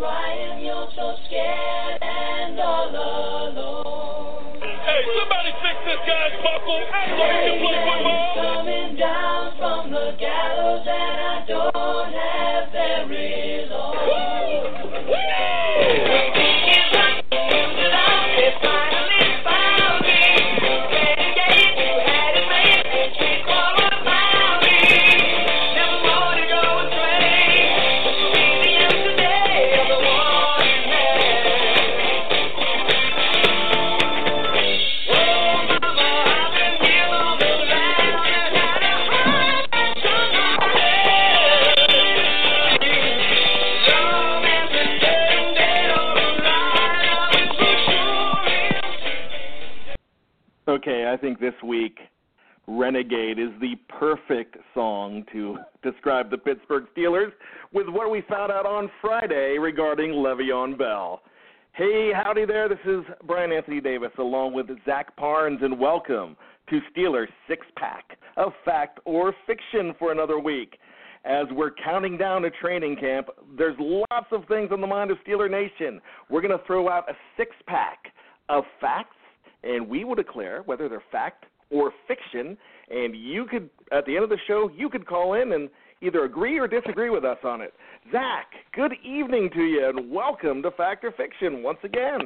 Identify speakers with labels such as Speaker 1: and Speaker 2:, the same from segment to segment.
Speaker 1: crying. You're so scared and all alone.
Speaker 2: Hey, somebody fix this guy's buckle so he can play football.
Speaker 1: Coming down from the gallows, and I don't have very
Speaker 3: Okay, I think this week Renegade is the perfect song to describe the Pittsburgh Steelers with what we found out on Friday regarding Le'Veon Bell. Hey, howdy there. This is Brian Anthony Davis along with Zach Parnes, and welcome to Steelers Six Pack of Fact or Fiction for another week. As we're counting down to training camp, there's lots of things on the mind of Steeler Nation. We're going to throw out a six pack of facts and we will declare whether they're fact or fiction. And you could, at the end of the show, you could call in and either agree or disagree with us on it. Zach, good evening to you, and welcome to Fact or Fiction once again.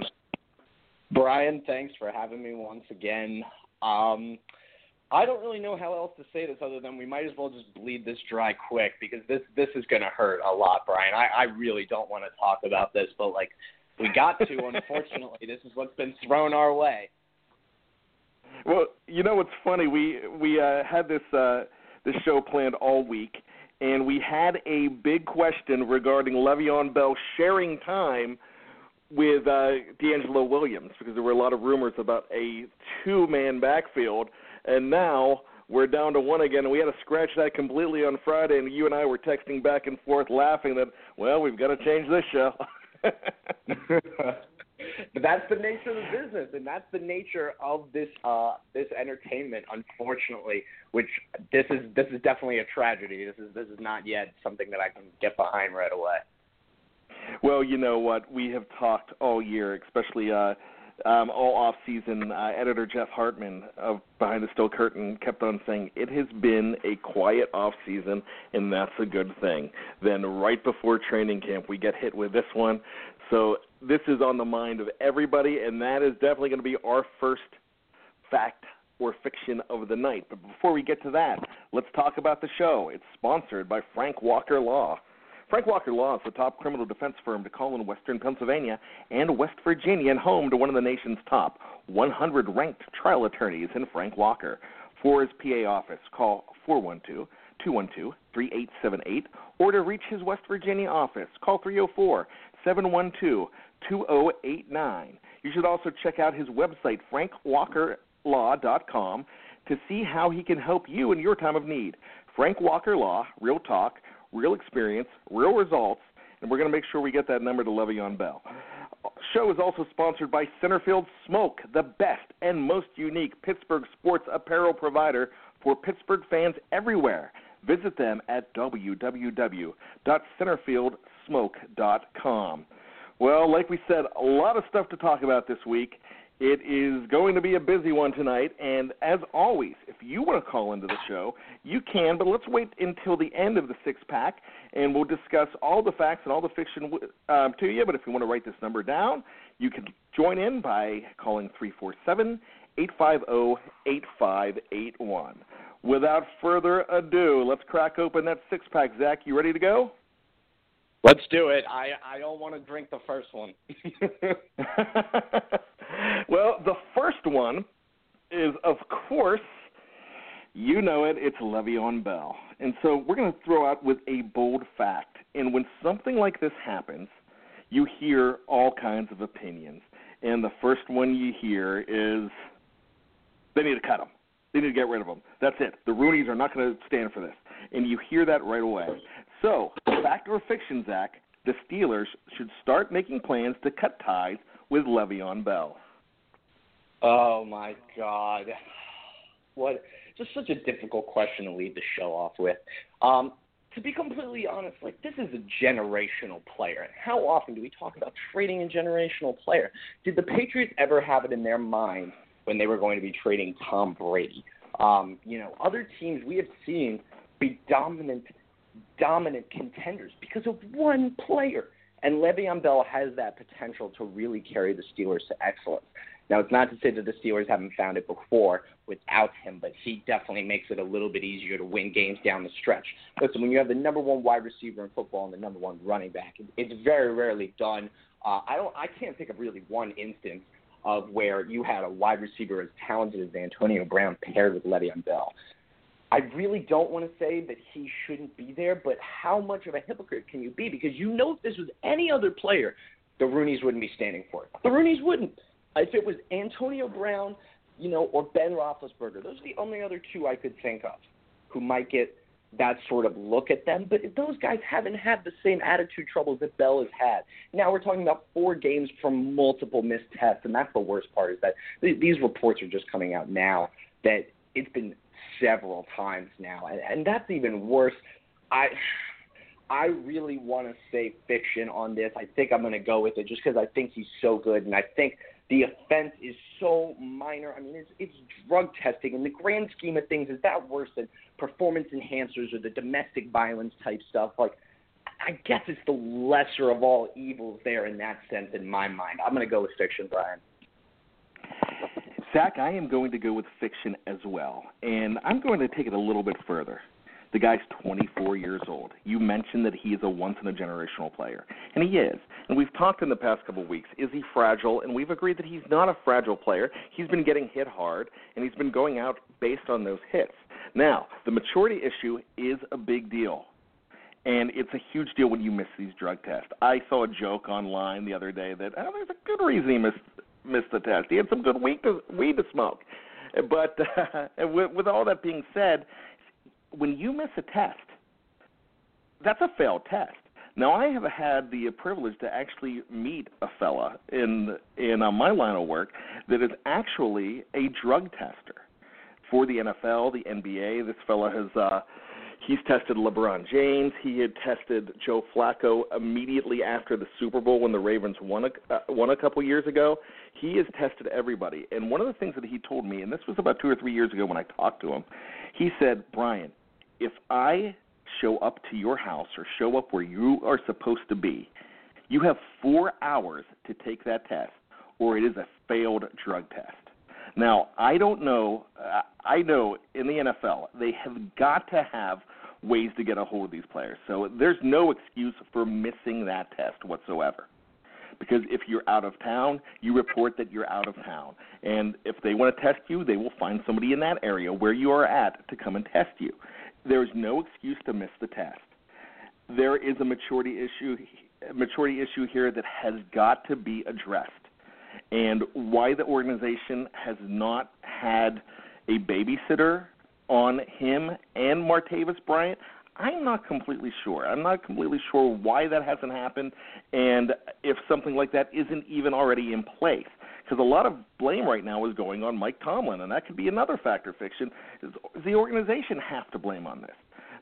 Speaker 4: Brian, thanks for having me once again. Um, I don't really know how else to say this other than we might as well just bleed this dry quick because this this is going to hurt a lot, Brian. I, I really don't want to talk about this, but like we got to. unfortunately, this is what's been thrown our way.
Speaker 3: Well, you know what's funny? We we uh, had this uh, this show planned all week, and we had a big question regarding Le'Veon Bell sharing time with uh, DeAngelo Williams because there were a lot of rumors about a two-man backfield, and now we're down to one again, and we had to scratch that completely on Friday. And you and I were texting back and forth, laughing that, well, we've got to change this show.
Speaker 5: but that's the nature of the business, and that's the nature of this uh, this entertainment. Unfortunately, which this is this is definitely a tragedy. This is this is not yet something that I can get behind right away.
Speaker 3: Well, you know what? We have talked all year, especially uh, um, all off season. Uh, editor Jeff Hartman of Behind the Steel Curtain kept on saying it has been a quiet off season, and that's a good thing. Then right before training camp, we get hit with this one. So this is on the mind of everybody, and that is definitely going to be our first fact or fiction of the night. But before we get to that, let's talk about the show. It's sponsored by Frank Walker Law. Frank Walker Law is the top criminal defense firm to call in Western Pennsylvania and West Virginia and home to one of the nation's top 100 ranked trial attorneys in Frank Walker. For his PA office, call 412 212 3878 or to reach his West Virginia office, call 304 712 2089. You should also check out his website, frankwalkerlaw.com, to see how he can help you in your time of need. Frank Walker Law, real talk, real experience, real results, and we're going to make sure we get that number to Le'Veon Bell. Show is also sponsored by Centerfield Smoke, the best and most unique Pittsburgh sports apparel provider for Pittsburgh fans everywhere. Visit them at www.centerfieldsmoke.com. Well, like we said, a lot of stuff to talk about this week. It is going to be a busy one tonight, and as always, if you want to call into the show, you can, but let's wait until the end of the six pack, and we'll discuss all the facts and all the fiction um, to you. But if you want to write this number down, you can join in by calling 347 850 8581. Without further ado, let's crack open that six pack. Zach, you ready to go?
Speaker 5: Let's do it. I I don't want to drink the first one.
Speaker 3: well, the first one is, of course, you know it. It's Le'Veon Bell, and so we're going to throw out with a bold fact. And when something like this happens, you hear all kinds of opinions. And the first one you hear is they need to cut him. They need to get rid of him. That's it. The Rooneys are not going to stand for this. And you hear that right away. So, fact or fiction, Zach, the Steelers should start making plans to cut ties with Le'Veon Bell.
Speaker 5: Oh my God, what? Just such a difficult question to lead the show off with. Um, to be completely honest, like this is a generational player. And how often do we talk about trading a generational player? Did the Patriots ever have it in their mind when they were going to be trading Tom Brady? Um, you know, other teams we have seen be dominant dominant contenders because of one player. And Le'Veon Bell has that potential to really carry the Steelers to excellence. Now, it's not to say that the Steelers haven't found it before without him, but he definitely makes it a little bit easier to win games down the stretch. Listen, when you have the number one wide receiver in football and the number one running back, it's very rarely done. Uh, I don't, I can't think of really one instance of where you had a wide receiver as talented as Antonio Brown paired with Le'Veon Bell. I really don't want to say that he shouldn't be there, but how much of a hypocrite can you be? Because you know, if this was any other player, the Rooneys wouldn't be standing for it. The Rooneys wouldn't. If it was Antonio Brown, you know, or Ben Roethlisberger, those are the only other two I could think of who might get that sort of look at them. But those guys haven't had the same attitude troubles that Bell has had. Now we're talking about four games from multiple missed tests, and that's the worst part is that these reports are just coming out now that it's been several times now, and, and that's even worse. I I really want to say fiction on this. I think I'm going to go with it just because I think he's so good, and I think the offense is so minor. I mean, it's it's drug testing in the grand scheme of things. Is that worse than performance enhancers or the domestic violence type stuff? Like, I guess it's the lesser of all evils there in that sense in my mind. I'm going to go with fiction, Brian.
Speaker 3: Zach, I am going to go with fiction as well, and I'm going to take it a little bit further. The guy's 24 years old. You mentioned that he is a once in a generational player, and he is. And we've talked in the past couple of weeks. Is he fragile? And we've agreed that he's not a fragile player. He's been getting hit hard, and he's been going out based on those hits. Now, the maturity issue is a big deal. and it's a huge deal when you miss these drug tests. I saw a joke online the other day that oh, there's a good reason he missed missed the test. He had some good weed to weed to smoke. But uh, with, with all that being said, when you miss a test, that's a failed test. Now, I have had the privilege to actually meet a fella in in uh, my line of work that is actually a drug tester for the NFL, the NBA. This fella has uh, he's tested LeBron James. He had tested Joe Flacco immediately after the Super Bowl when the Ravens won a uh, won a couple years ago. He has tested everybody, and one of the things that he told me, and this was about two or three years ago when I talked to him, he said, Brian, if I show up to your house or show up where you are supposed to be, you have four hours to take that test, or it is a failed drug test. Now, I don't know. Uh, I know in the NFL they have got to have ways to get a hold of these players. So there's no excuse for missing that test whatsoever. Because if you're out of town, you report that you're out of town. And if they want to test you, they will find somebody in that area where you are at to come and test you. There's no excuse to miss the test. There is a maturity issue maturity issue here that has got to be addressed. And why the organization has not had a babysitter on him and Martavis Bryant, I'm not completely sure. I'm not completely sure why that hasn't happened and if something like that isn't even already in place. Because a lot of blame right now is going on Mike Tomlin, and that could be another factor fiction. Is the organization have to blame on this?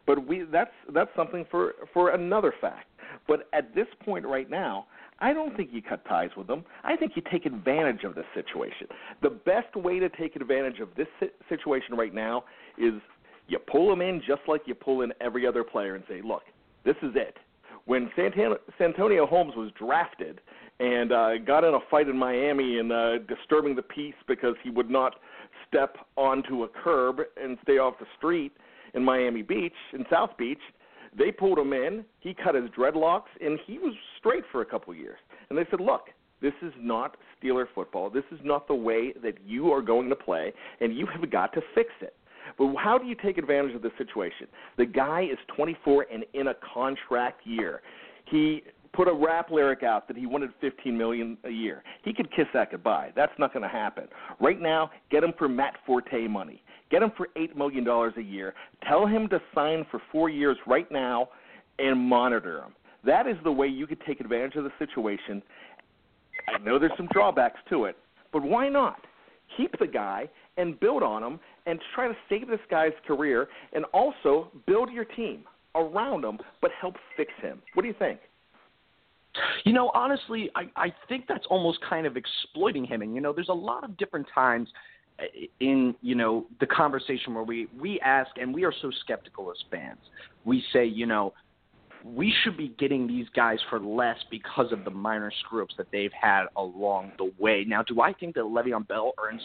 Speaker 3: But we that's that's something for for another fact. But at this point right now, I don't think you cut ties with them. I think you take advantage of this situation. The best way to take advantage of this situation right now is you pull them in just like you pull in every other player and say, look, this is it. When Santana, Santonio Holmes was drafted and uh, got in a fight in Miami and uh, disturbing the peace because he would not step onto a curb and stay off the street in Miami Beach, in South Beach, they pulled him in. He cut his dreadlocks, and he was straight for a couple of years. And they said, look, this is not Steeler football. This is not the way that you are going to play, and you have got to fix it. But how do you take advantage of this situation? The guy is 24 and in a contract year. He put a rap lyric out that he wanted 15 million a year. He could kiss that goodbye. That's not going to happen. Right now, get him for Matt Forte money. Get him for eight million dollars a year. Tell him to sign for four years right now, and monitor him. That is the way you could take advantage of the situation. I know there's some drawbacks to it, but why not? Keep the guy and build on him and try to save this guy's career and also build your team around him, but help fix him. What do you think?
Speaker 5: You know, honestly, I, I think that's almost kind of exploiting him. And, you know, there's a lot of different times eh, eh, in you know the conversation where we we ask and we are so skeptical as fans. We say you know we should be getting these guys for less because of the minor screw ups that they've had along the way. Now do i think that Le'Veon Bell earns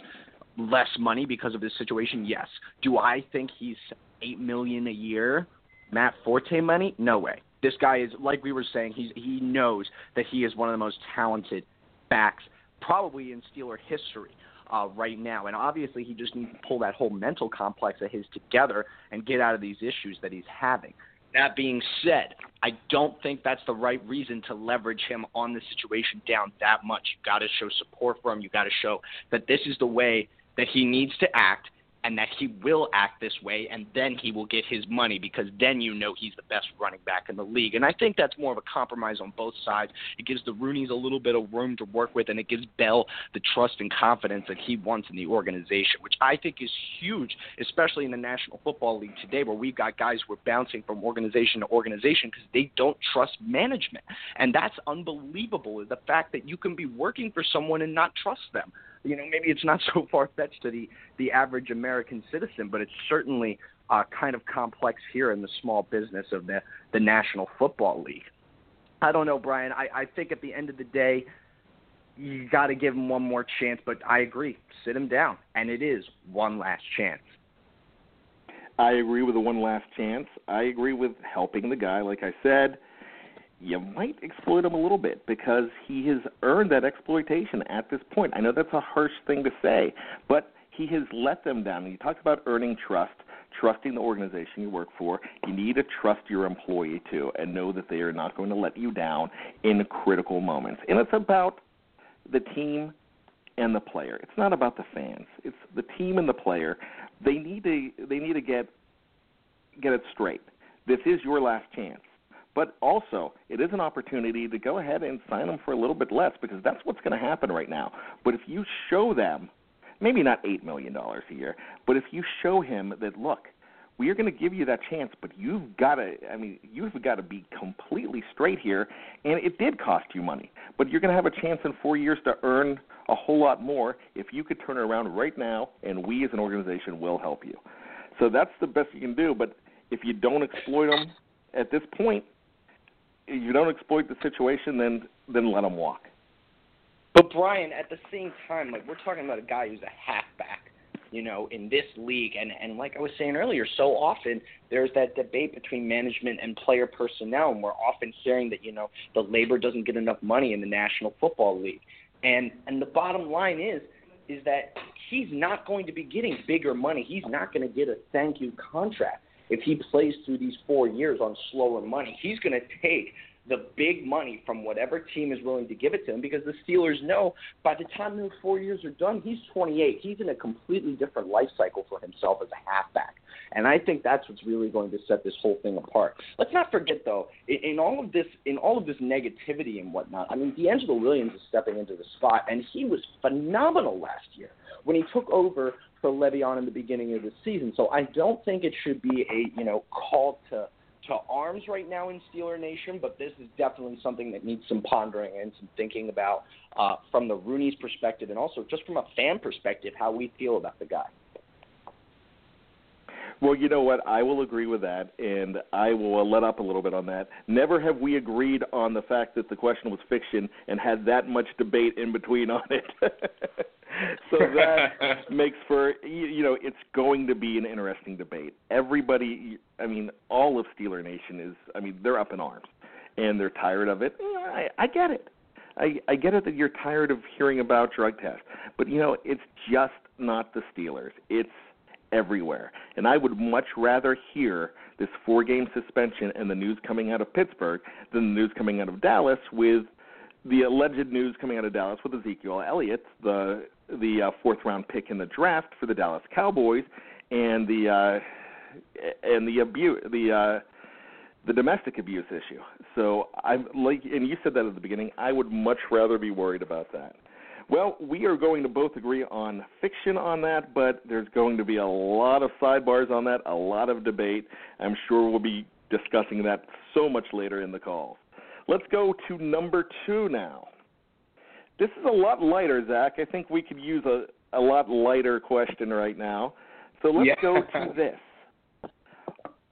Speaker 5: less money because of this situation? Yes. Do i think he's 8 million a year matt forte money? No way this guy is like we were saying he's he knows that he is one of the most talented backs probably in Steeler history uh, right now. And obviously, he just needs to pull that whole mental complex of his together and get out of these issues that he's having. That being said, I don't think that's the right reason to leverage him on the situation down that much. You got to show support for him. You got to show that this is the way that he needs to act and that he will act this way, and then he will get his money because then you know he's the best running back in the league. And I think that's more of a compromise on both sides. It gives the Rooneys a little bit of room to work with, and it gives Bell the trust and confidence that he wants in the organization, which I think is huge, especially in the National Football League today, where we've got guys who are bouncing from organization to organization because they don't trust management. And that's unbelievable, the fact that you can be working for someone and not trust them you know, maybe it's not so far fetched to the the average American citizen, but it's certainly uh, kind of complex here in the small business of the the National Football League. I don't know, Brian. I, I think at the end of the day, you got to give him one more chance. But I agree, sit him down, and it is one last chance.
Speaker 3: I agree with the one last chance. I agree with helping the guy, like I said you might exploit him a little bit because he has earned that exploitation at this point. I know that's a harsh thing to say, but he has let them down. And You talk about earning trust. trusting the organization you work for. You need to trust your employee too and know that they are not going to let you down in critical moments. And it's about the team and the player. It's not about the fans. It's the team and the player. They need to they need to get get it straight. This is your last chance. But also, it is an opportunity to go ahead and sign them for a little bit less because that's what's going to happen right now. But if you show them, maybe not $8 million a year, but if you show him that, look, we are going to give you that chance, but you've got to, I mean, you've got to be completely straight here. And it did cost you money, but you're going to have a chance in four years to earn a whole lot more if you could turn it around right now, and we as an organization will help you. So that's the best you can do. But if you don't exploit them at this point, you don't exploit the situation, then then let them walk.
Speaker 4: But Brian, at the same time, like we're talking about a guy who's a halfback, you know, in this league, and and like I was saying earlier, so often there's that debate between management and player personnel, and we're often hearing that you know the labor doesn't get enough money in the National Football League, and and the bottom line is is that he's not going to be getting bigger money. He's not going to get a thank you contract if he plays through these four years on slower money, he's going to take the big money from whatever team is willing to give it to him because the Steelers know by the time those four years are done, he's 28. He's in a completely different life cycle for himself as a halfback. And I think that's what's really going to set this whole thing apart. Let's not forget, though, in, in all of this, in all of this negativity and whatnot. I mean, DeAngelo Williams is stepping into the spot, and he was phenomenal last year when he took over for Le'Veon in the beginning of the season. So I don't think it should be a you know call to to arms right now in Steeler Nation, but this is definitely something that needs some pondering and some thinking about uh, from the Rooney's perspective and also just from a fan perspective how we feel about the guy.
Speaker 3: Well, you know what? I will agree with that, and I will uh, let up a little bit on that. Never have we agreed on the fact that the question was fiction and had that much debate in between on it. so that makes for you know it's going to be an interesting debate. Everybody, I mean, all of Steeler Nation is, I mean, they're up in arms and they're tired of it. I, I get it. I, I get it that you're tired of hearing about drug tests, but you know it's just not the Steelers. It's everywhere. And I would much rather hear this four game suspension and the news coming out of Pittsburgh than the news coming out of Dallas with the alleged news coming out of Dallas with Ezekiel Elliott, the the uh, fourth round pick in the draft for the Dallas Cowboys, and the uh, and the abuse the uh, the domestic abuse issue. So I'm like, and you said that at the beginning. I would much rather be worried about that. Well, we are going to both agree on fiction on that, but there's going to be a lot of sidebars on that, a lot of debate. I'm sure we'll be discussing that so much later in the call. Let's go to number two now. This is a lot lighter, Zach. I think we could use a, a lot lighter question right now. So let's
Speaker 4: yeah.
Speaker 3: go to this.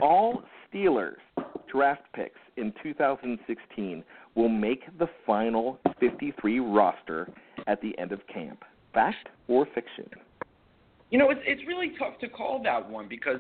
Speaker 3: All Steelers draft picks in 2016 will make the final 53 roster at the end of camp. Fact or fiction?
Speaker 5: You know, it's it's really tough to call that one because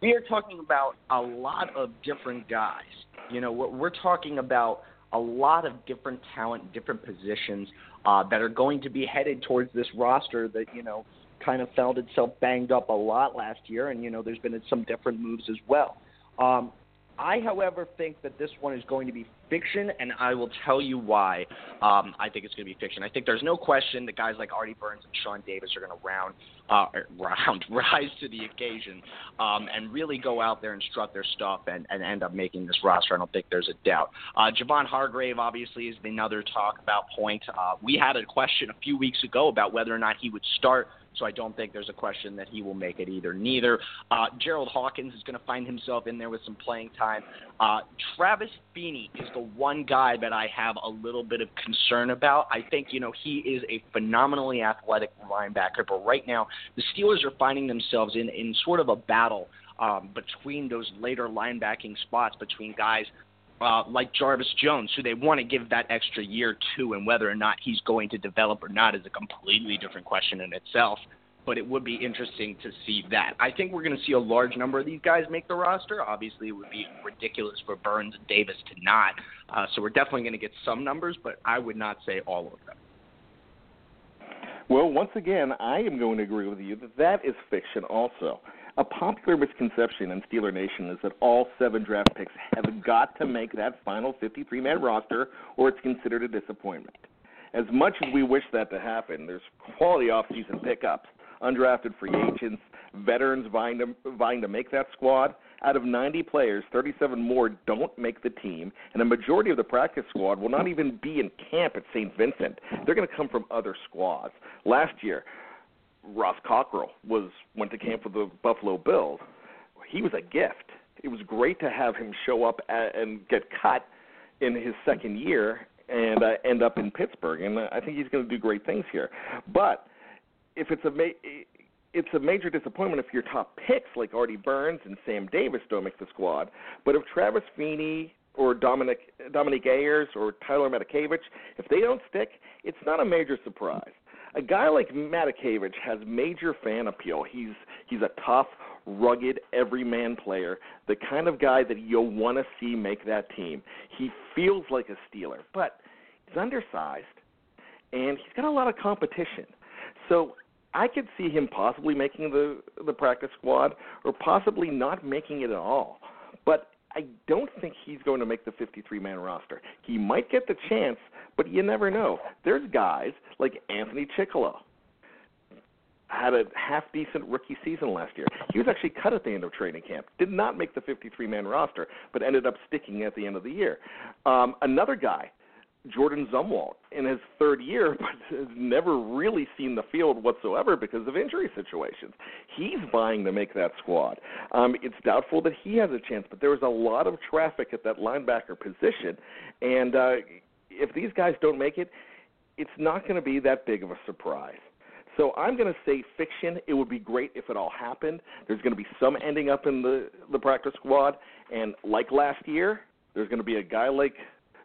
Speaker 5: we are talking about a lot of different guys. You know, we're, we're talking about a lot of different talent, different positions uh, that are going to be headed towards this roster that you know kind of felt itself banged up a lot last year, and you know there's been some different moves as well. Um, I, however, think that this one is going to be fiction, and I will tell you why um, I think it's going to be fiction. I think there's no question that guys like Artie Burns and Sean Davis are going to round, uh, round, rise to the occasion, um, and really go out there and strut their stuff and, and end up making this roster. I don't think there's a doubt. Uh, Javon Hargrave obviously is another talk about point. Uh, we had a question a few weeks ago about whether or not he would start so I don't think there's a question that he will make it either. Neither. Uh, Jerald Hawkins is going to find himself in there with some playing time. Uh, Travis Feeney is the one guy that I have a little bit of concern about. I think, you know, he is a phenomenally athletic linebacker, but right now the Steelers are finding themselves in, in sort of a battle um, between those later linebacking spots between guys uh, like Jarvis Jones, who they want to give that extra year to, and whether or not he's going to develop or not is a completely different question in itself. But it would be interesting to see that. I think we're going to see a large number of these guys make the roster. Obviously, it would be ridiculous for Burns and Davis to not. Uh, so we're definitely going to get some numbers, but I would not say all of them.
Speaker 3: Well, once again, I am going to agree with you that that is fiction also. A popular misconception in Steeler Nation is that all seven draft picks have got to make that final 53 man roster or it's considered a disappointment. As much as we wish that to happen, there's quality offseason pickups, undrafted free agents, veterans vying to, vying to make that squad. Out of 90 players, 37 more don't make the team, and a majority of the practice squad will not even be in camp at St. Vincent. They're going to come from other squads. Last year, Ross Cockrell was went to camp with the Buffalo Bills. He was a gift. It was great to have him show up at, and get cut in his second year and uh, end up in Pittsburgh. And I think he's going to do great things here. But if it's a ma- it's a major disappointment if your top picks like Artie Burns and Sam Davis don't make the squad. But if Travis Feeney or Dominic Dominique Ayers or Tyler Matakevich, if they don't stick, it's not a major surprise a guy like Matakevich has major fan appeal. He's he's a tough, rugged, everyman player, the kind of guy that you'll want to see make that team. He feels like a Steeler, but he's undersized, and he's got a lot of competition. So I could see him possibly making the the practice squad, or possibly not making it at all. But I don't think he's going to make the 53 man roster. He might get the chance, but you never know. There's guys like Anthony Chickillo. Had a half decent rookie season last year. He was actually cut at the end of training camp. Did not make the 53 man roster, but ended up sticking at the end of the year. Um, another guy Jordan Zumwalt in his third year, but has never really seen the field whatsoever because of injury situations. He's vying to make that squad. Um, it's doubtful that he has a chance, but there was a lot of traffic at that linebacker position, and uh, if these guys don't make it, it's not going to be that big of a surprise. So I'm going to say fiction. It would be great if it all happened. There's going to be some ending up in the the practice squad, and like last year, there's going to be a guy like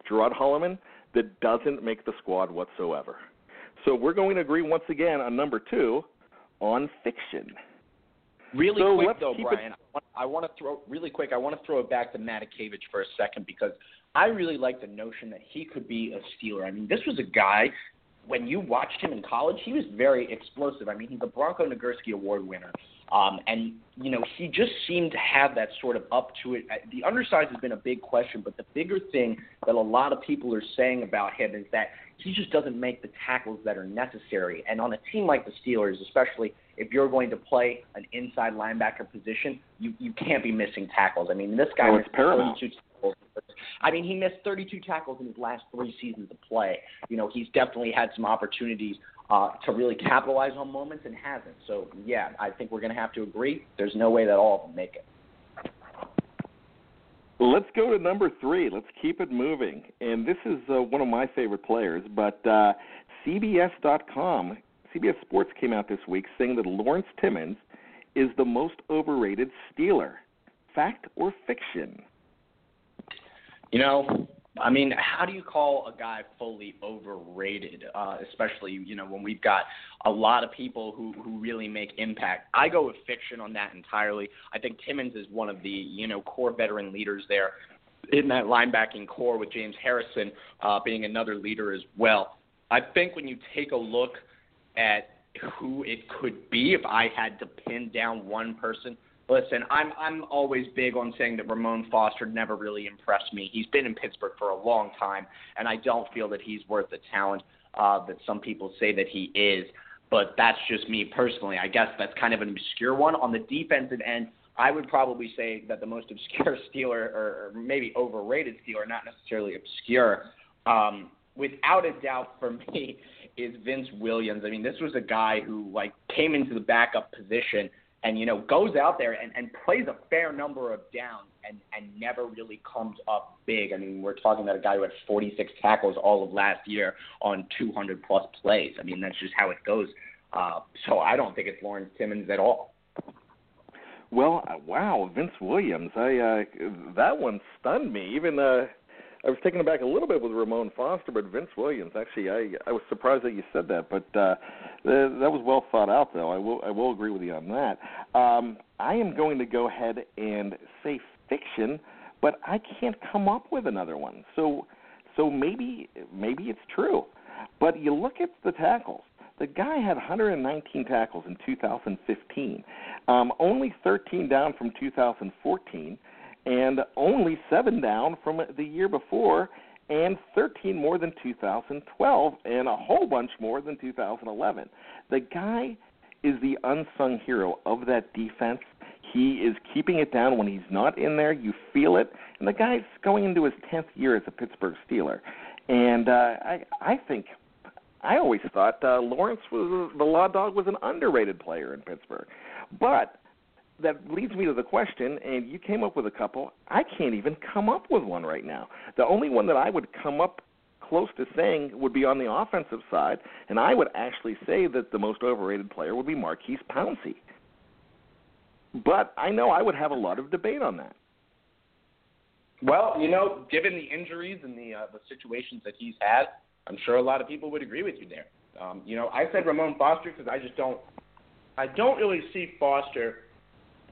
Speaker 3: Gerod Holliman that doesn't make the squad whatsoever. So we're going to agree once again on number two on fiction.
Speaker 5: Really
Speaker 3: so
Speaker 5: quick though, Brian,
Speaker 3: it...
Speaker 5: I want to throw really quick. I want to throw it back to Matakevich for a second because I really like the notion that he could be a Steeler. I mean, this was a guy when you watched him in college, he was very explosive. I mean, he's a Bronco Nagurski Award winner. Um, and, you know, he just seemed to have that sort of up to it. The undersize has been a big question, but the bigger thing that a lot of people are saying about him is that he just doesn't make the tackles that are necessary. And on a team like the Steelers, especially if you're going to play an inside linebacker position, you, you can't be missing tackles. I mean, this guy
Speaker 3: oh,
Speaker 5: missed 32 tackles. I mean, he missed 32 tackles in his last three seasons of play. You know, he's definitely had some opportunities uh, to really capitalize on moments and hasn't. So, yeah, I think we're going to have to agree. There's no way that all of them make it.
Speaker 3: Let's go to number three. Let's keep it moving. And this is uh, one of my favorite players, but uh, CBS.com, CBS Sports came out this week saying that Lawrence Timmons is the most overrated Steeler. Fact or fiction?
Speaker 5: You know, I mean, how do you call a guy fully overrated? Uh, especially, you know, when we've got a lot of people who who really make impact. I go with fiction on that entirely. I think Timmons is one of the you know core veteran leaders there in that linebacking core with James Harrison uh, being another leader as well. I think when you take a look at who it could be, if I had to pin down one person Listen, I'm I'm always big on saying that Ramon Foster never really impressed me. He's been in Pittsburgh for a long time, and I don't feel that he's worth the talent uh, that some people say that he is. But that's just me personally. I guess that's kind of an obscure one. On the defensive end, I would probably say that the most obscure Steeler, or, maybe overrated Steeler, not necessarily obscure, um, without a doubt for me, is Vince Williams. I mean, this was a guy who like came into the backup position and you know goes out there and, and plays a fair number of downs and and never really comes up big. I mean, we're talking about a guy who had 46 tackles all of last year on 200 plus plays. I mean, that's just how it goes. Uh, so I don't think it's Lawrence Timmons at all.
Speaker 3: Well, uh, wow, Vince Williams. I uh, that one stunned me. Even uh, I was taken aback a little bit with Ramon Foster, but Vince Williams. Actually, I I was surprised that you said that, but uh, that, that was well thought out, though. I will I will agree with you on that. Um, I am going to go ahead and say fiction, but I can't come up with another one. So so maybe maybe it's true, but you look at the tackles. The guy had 119 tackles in 2015, um, only 13 down from 2014, and only seven down from the year before, and 13 more than 2012, and a whole bunch more than 2011. The guy is the unsung hero of that defense. He is keeping it down when he's not in there. You feel it, and the guy's going into his 10th year as a Pittsburgh Steeler. And uh, I, I think I always thought uh, Lawrence was the Law Dog was an underrated player in Pittsburgh, but that leads me to the question, and you came up with a couple. I can't even come up with one right now. The only one that I would come up close to saying would be on the offensive side, and I would actually say that the most overrated player would be Maurkice Pouncey. But I know I would have a lot of debate on that.
Speaker 5: Well, you know, given the injuries and the uh, the situations that he's had, I'm sure a lot of people would agree with you there. Um, you know, I said Ramon Foster because I just don't, I don't really see Foster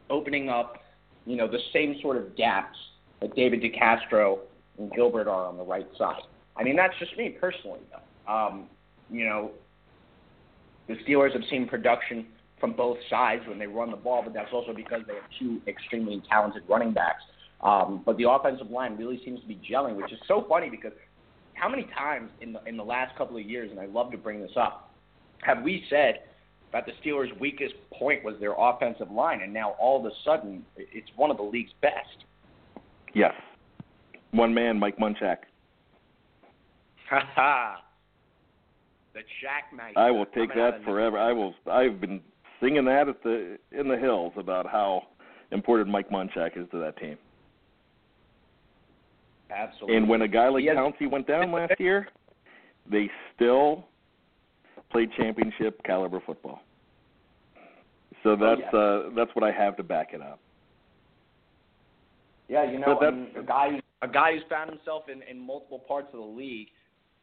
Speaker 5: opening up, you know, the same sort of gaps that David DeCastro and Gilbert are on the right side. I mean, that's just me personally, though. Um, you know, the Steelers have seen production from both sides when they run the ball, but that's also because they have two extremely talented running backs. Um, but the offensive line really seems to be gelling, which is so funny because how many times in the in the last couple of years, and I love to bring this up, have we said that the Steelers' weakest point was their offensive line, and now all of a sudden it's one of the league's best?
Speaker 3: Yes, one man, Mike Munchak.
Speaker 5: Ha ha. The Shaq night.
Speaker 3: I will take that forever. I will. I've been singing that at the in the hills about how important Mike Munchak is to that team.
Speaker 5: Absolutely.
Speaker 3: And when a guy like Pouncey went down last year, they still played championship caliber football. So that's
Speaker 5: yeah.
Speaker 3: uh that's what I have to back it up.
Speaker 5: Yeah, you know, a guy a guy who's found himself in, in multiple parts of the league,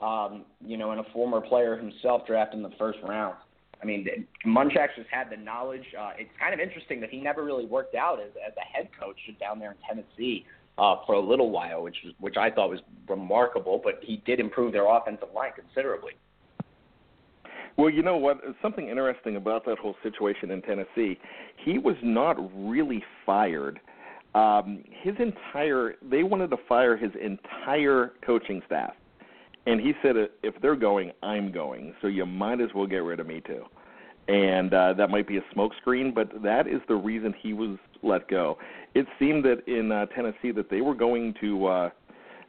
Speaker 5: um, you know, and a former player himself drafted in the first round. I mean, Munchak's just had the knowledge. Uh, it's kind of interesting that he never really worked out as as a head coach down there in Tennessee uh, for a little while, which was, which I thought was remarkable. But he did improve their offensive line considerably.
Speaker 3: Well, you know what? Something interesting about that whole situation in Tennessee, he was not really fired. Um, his entire they wanted to fire his entire coaching staff, and he said, "If they're going, I'm going. So you might as well get rid of me too." And uh, that might be a smokescreen, but that is the reason he was let go. It seemed that in uh, Tennessee that they were going to uh,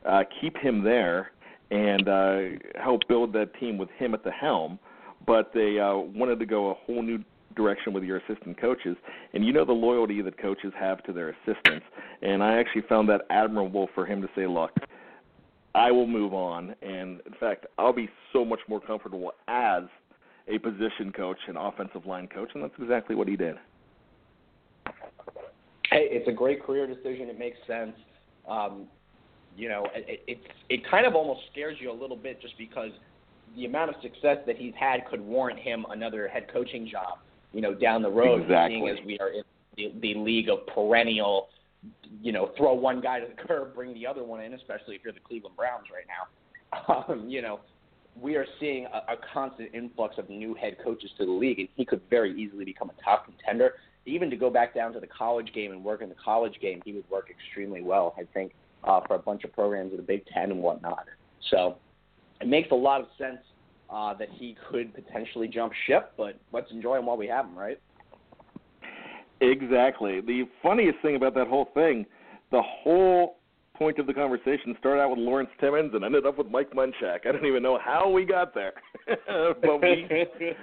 Speaker 3: uh, keep him there and uh, help build that team with him at the helm but they uh, wanted to go a whole new direction with your assistant coaches. And you know the loyalty that coaches have to their assistants. And I actually found that admirable for him to say, look, I will move on. And in fact, I'll be so much more comfortable as a position coach, an offensive line coach. And that's exactly what he did.
Speaker 5: Hey, it's a great career decision. It makes sense. Um, you know, it, it it kind of almost scares you a little bit just because the amount of success that he's had could warrant him another head coaching job. You know, down the road,
Speaker 3: Exactly.
Speaker 5: seeing as we are in the, the league of perennial, you know, throw one guy to the curb, bring the other one in, especially if you're the Cleveland Browns right now. Um, you know, we are seeing a, a constant influx of new head coaches to the league, and he could very easily become a top contender. Even to go back down to the college game and work in the college game, he would work extremely well, I think, uh, for a bunch of programs in the Big Ten and whatnot. So it makes a lot of sense uh, that he could potentially jump ship, but let's enjoy him while we have him, right?
Speaker 3: Exactly. The funniest thing about that whole thing, the whole point of the conversation started out with Lawrence Timmons and ended up with Mike Munchak. I don't even know how we got there, but we.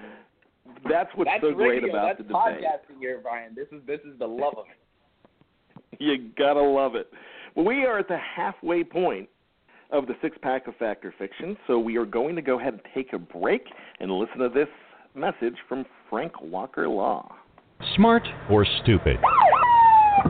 Speaker 3: That's what's
Speaker 5: That's
Speaker 3: so great
Speaker 5: radio.
Speaker 3: about
Speaker 5: That's
Speaker 3: the debate.
Speaker 5: podcasting here, Brian. This is this is the love of it.
Speaker 3: You gotta love it. Well, we are at the halfway point of the six pack of Fact or Fiction, so we are going to go ahead and take a break and listen to this message from Frank Walker Law.
Speaker 6: Smart or stupid?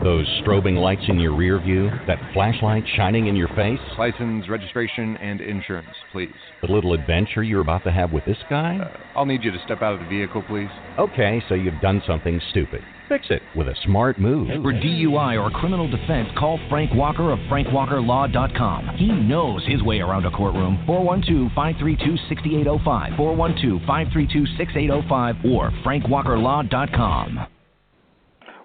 Speaker 6: Those strobing lights in your rear view, that flashlight shining in your face,
Speaker 7: License, registration, and insurance, please.
Speaker 6: the little adventure you're about to have with this guy?
Speaker 7: Uh, I'll need you to step out of the vehicle, please.
Speaker 6: Okay, so you've done something stupid. Fix it with a smart move.
Speaker 8: For DUI or criminal defense, call Frank Walker of FrankWalkerLaw.com. He knows his way around a courtroom. 412 532 6805. 412 532 6805 or FrankWalkerLaw.com.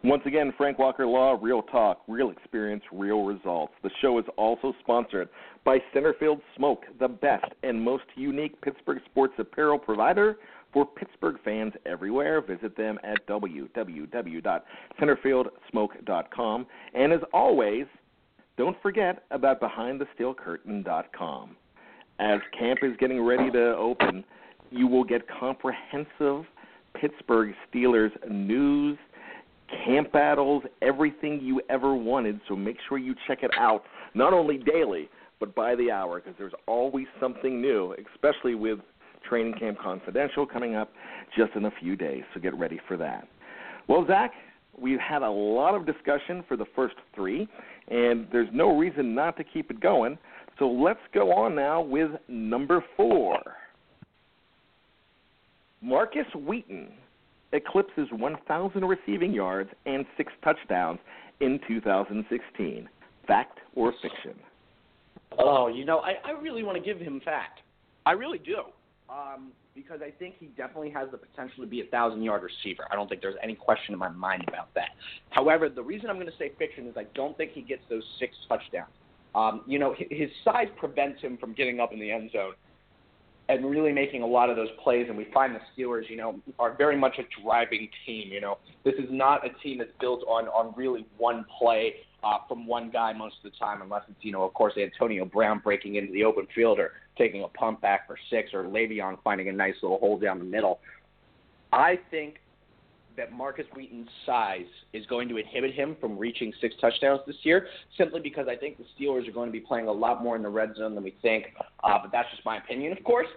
Speaker 3: Once again, Frank Walker Law, real talk, real experience, real results. The show is also sponsored by Centerfield Smoke, the best and most unique Pittsburgh sports apparel provider for Pittsburgh fans everywhere. Visit them at www.centerfieldsmoke.com. And as always, don't forget about BehindTheSteelCurtain.com. As camp is getting ready to open, you will get comprehensive Pittsburgh Steelers news camp battles, everything you ever wanted. So make sure you check it out, not only daily, but by the hour, because there's always something new, especially with Training Camp Confidential coming up just in a few days. So get ready for that. Well, Zach, we've had a lot of discussion for the first three, and there's no reason not to keep it going. So let's go on now with number four. Markus Wheaton eclipses 1,000 receiving yards and six touchdowns in 2016. Fact or fiction?
Speaker 5: Oh, you know, I, I really want to give him fact. I really do. Um, because I think he definitely has the potential to be a thousand yard receiver. I don't think there's any question in my mind about that. However, the reason I'm going to say fiction is I don't think he gets those six touchdowns. Um, you know, his size prevents him from getting up in the end zone and really making a lot of those plays. And we find the Steelers, you know, are very much a driving team. You know, this is not a team that's built on on really one play uh, from one guy most of the time, unless it's you know, of course, Antonio Brown breaking into the open field or taking a pump back for six, or Le'Veon finding a nice little hole down the middle. I think that Markus Wheaton's size is going to inhibit him from reaching six touchdowns this year, simply because I think the Steelers are going to be playing a lot more in the red zone than we think. Uh, but that's just my opinion, of course.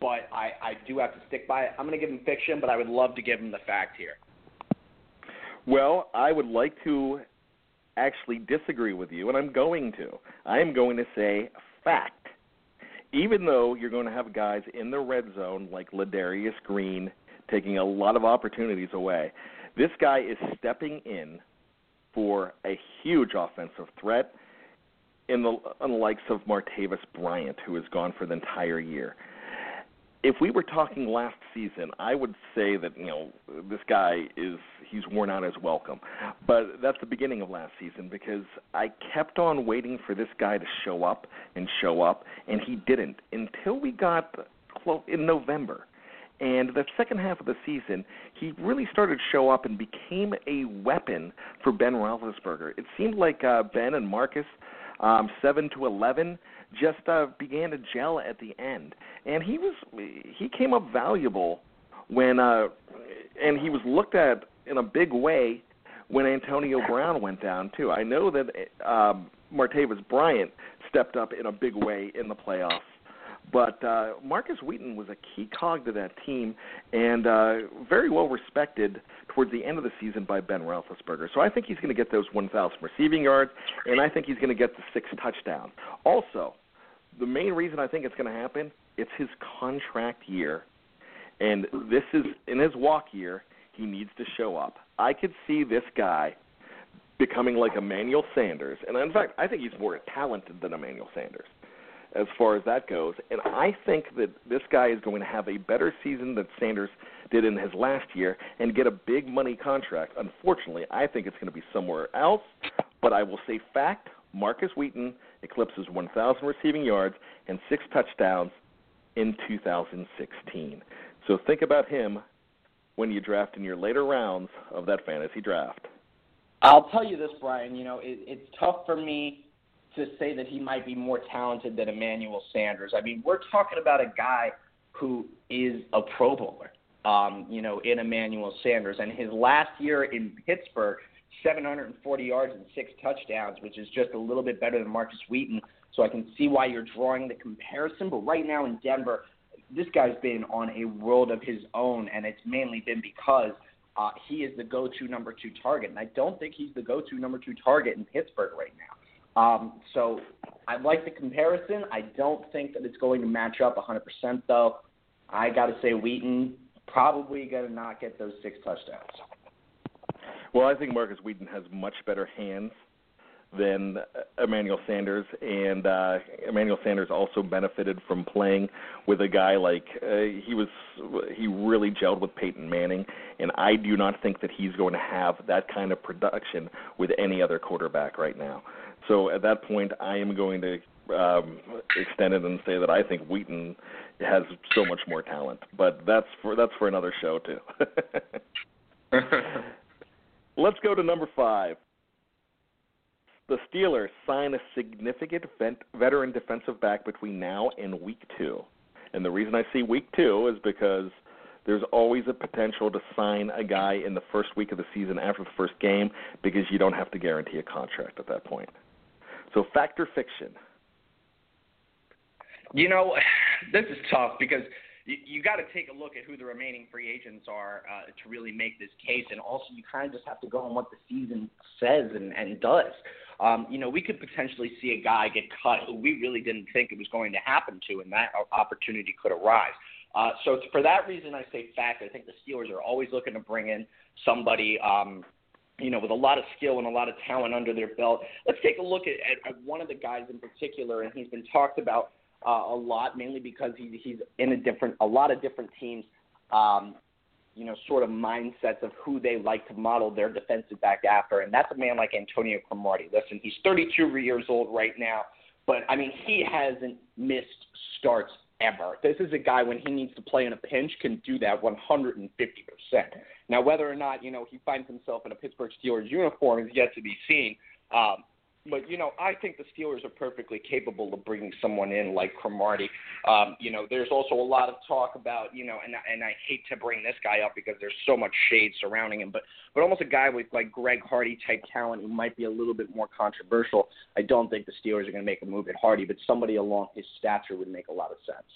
Speaker 5: But I, I do have to stick by it. I'm going to give him fiction, but I would love to give him the fact here.
Speaker 3: Well, I would like to actually disagree with you, and I'm going to. I am going to say fact. Even though you're going to have guys in the red zone like Ladarius Green taking a lot of opportunities away. This guy is stepping in for a huge offensive threat in the, in the likes of Martavis Bryant, who is gone for the entire year. If we were talking last season, I would say that you know this guy is he's worn out his welcome, but that's the beginning of last season because I kept on waiting for this guy to show up and show up, and he didn't until we got close in November and the second half of the season, he really started to show up and became a weapon for Ben Roethlisberger. It seemed like uh, Ben and Markus, um, seven to eleven, just uh, began to gel at the end, and he was he came up valuable when uh, and he was looked at in a big way when Antonio Brown went down too. I know that um, Martavis Bryant stepped up in a big way in the playoffs but uh, Markus Wheaton was a key cog to that team and uh, very well respected towards the end of the season by Ben Roethlisberger. So I think he's going to get those 1,000 receiving yards, and I think he's going to get the six touchdowns. Also, the main reason I think it's going to happen, it's his contract year. And this is in his walk year, he needs to show up. I could see this guy becoming like Emmanuel Sanders. And in fact, I think he's more talented than Emmanuel Sanders as far as that goes. And I think that this guy is going to have a better season than Sanders did in his last year and get a big money contract. Unfortunately, I think it's going to be somewhere else. But I will say fact Markus Wheaton eclipses 1,000 receiving yards and six touchdowns in 2016. So think about him when you draft in your later rounds of that fantasy draft.
Speaker 5: I'll tell you this, Brian. You know, it, it's tough for me to say that he might be more talented than Emmanuel Sanders. I mean, we're talking about a guy who is a Pro Bowler, um, you know, in Emmanuel Sanders. And his last year in Pittsburgh, 740 yards and six touchdowns, which is just a little bit better than Markus Wheaton. So I can see why you're drawing the comparison. But right now in Denver, this guy's been on a world of his own, and it's mainly been because uh, he is the go-to number two target. And I don't think he's the go-to number two target in Pittsburgh right now. Um, so I like the comparison. I don't think that it's going to match up 100% though. I got to say Wheaton probably going to not get those six touchdowns.
Speaker 3: Well, I think Markus Wheaton has much better hands than uh, Emmanuel Sanders, and uh, Emmanuel Sanders also benefited from playing with a guy like uh, he was. He really gelled with Peyton Manning, and I do not think that he's going to have that kind of production with any other quarterback right now. So at that point, I am going to um, extend it and say that I think Wheaton has so much more talent. But that's for that's for another show too. Let's go to number five. The Steelers sign a significant vet- veteran defensive back between now and week two. And the reason I see week two is because there's always a potential to sign a guy in the first week of the season after the first game because you don't have to guarantee a contract at that point. So, factor fiction.
Speaker 5: You know, this is tough because you, you got to take a look at who the remaining free agents are uh, to really make this case, and also you kind of just have to go on what the season says and, and does. Um, you know, we could potentially see a guy get cut who we really didn't think it was going to happen to, and that opportunity could arise. Uh, so for that reason, I say fact. I think the Steelers are always looking to bring in somebody, um, you know, with a lot of skill and a lot of talent under their belt. Let's take a look at, at, at one of the guys in particular, and he's been talked about uh, a lot, mainly because he, he's in a different, a lot of different teams. Um, you know, sort of mindsets of who they like to model their defensive back after, and that's a man like Antonio Cromartie. Listen, he's 32 years old right now, but I mean, he hasn't missed starts ever. This is a guy when he needs to play in a pinch can do that 150%. Now, whether or not you know he finds himself in a Pittsburgh Steelers uniform is yet to be seen. Um, but you know, I think the Steelers are perfectly capable of bringing someone in like Cromartie. Um, you know, there's also a lot of talk about you know, and and I hate to bring this guy up because there's so much shade surrounding him, but but almost a guy with like Greg Hardy type talent who might be a little bit more controversial. I don't think the Steelers are going to make a move at Hardy, but somebody along his stature would make a lot of sense.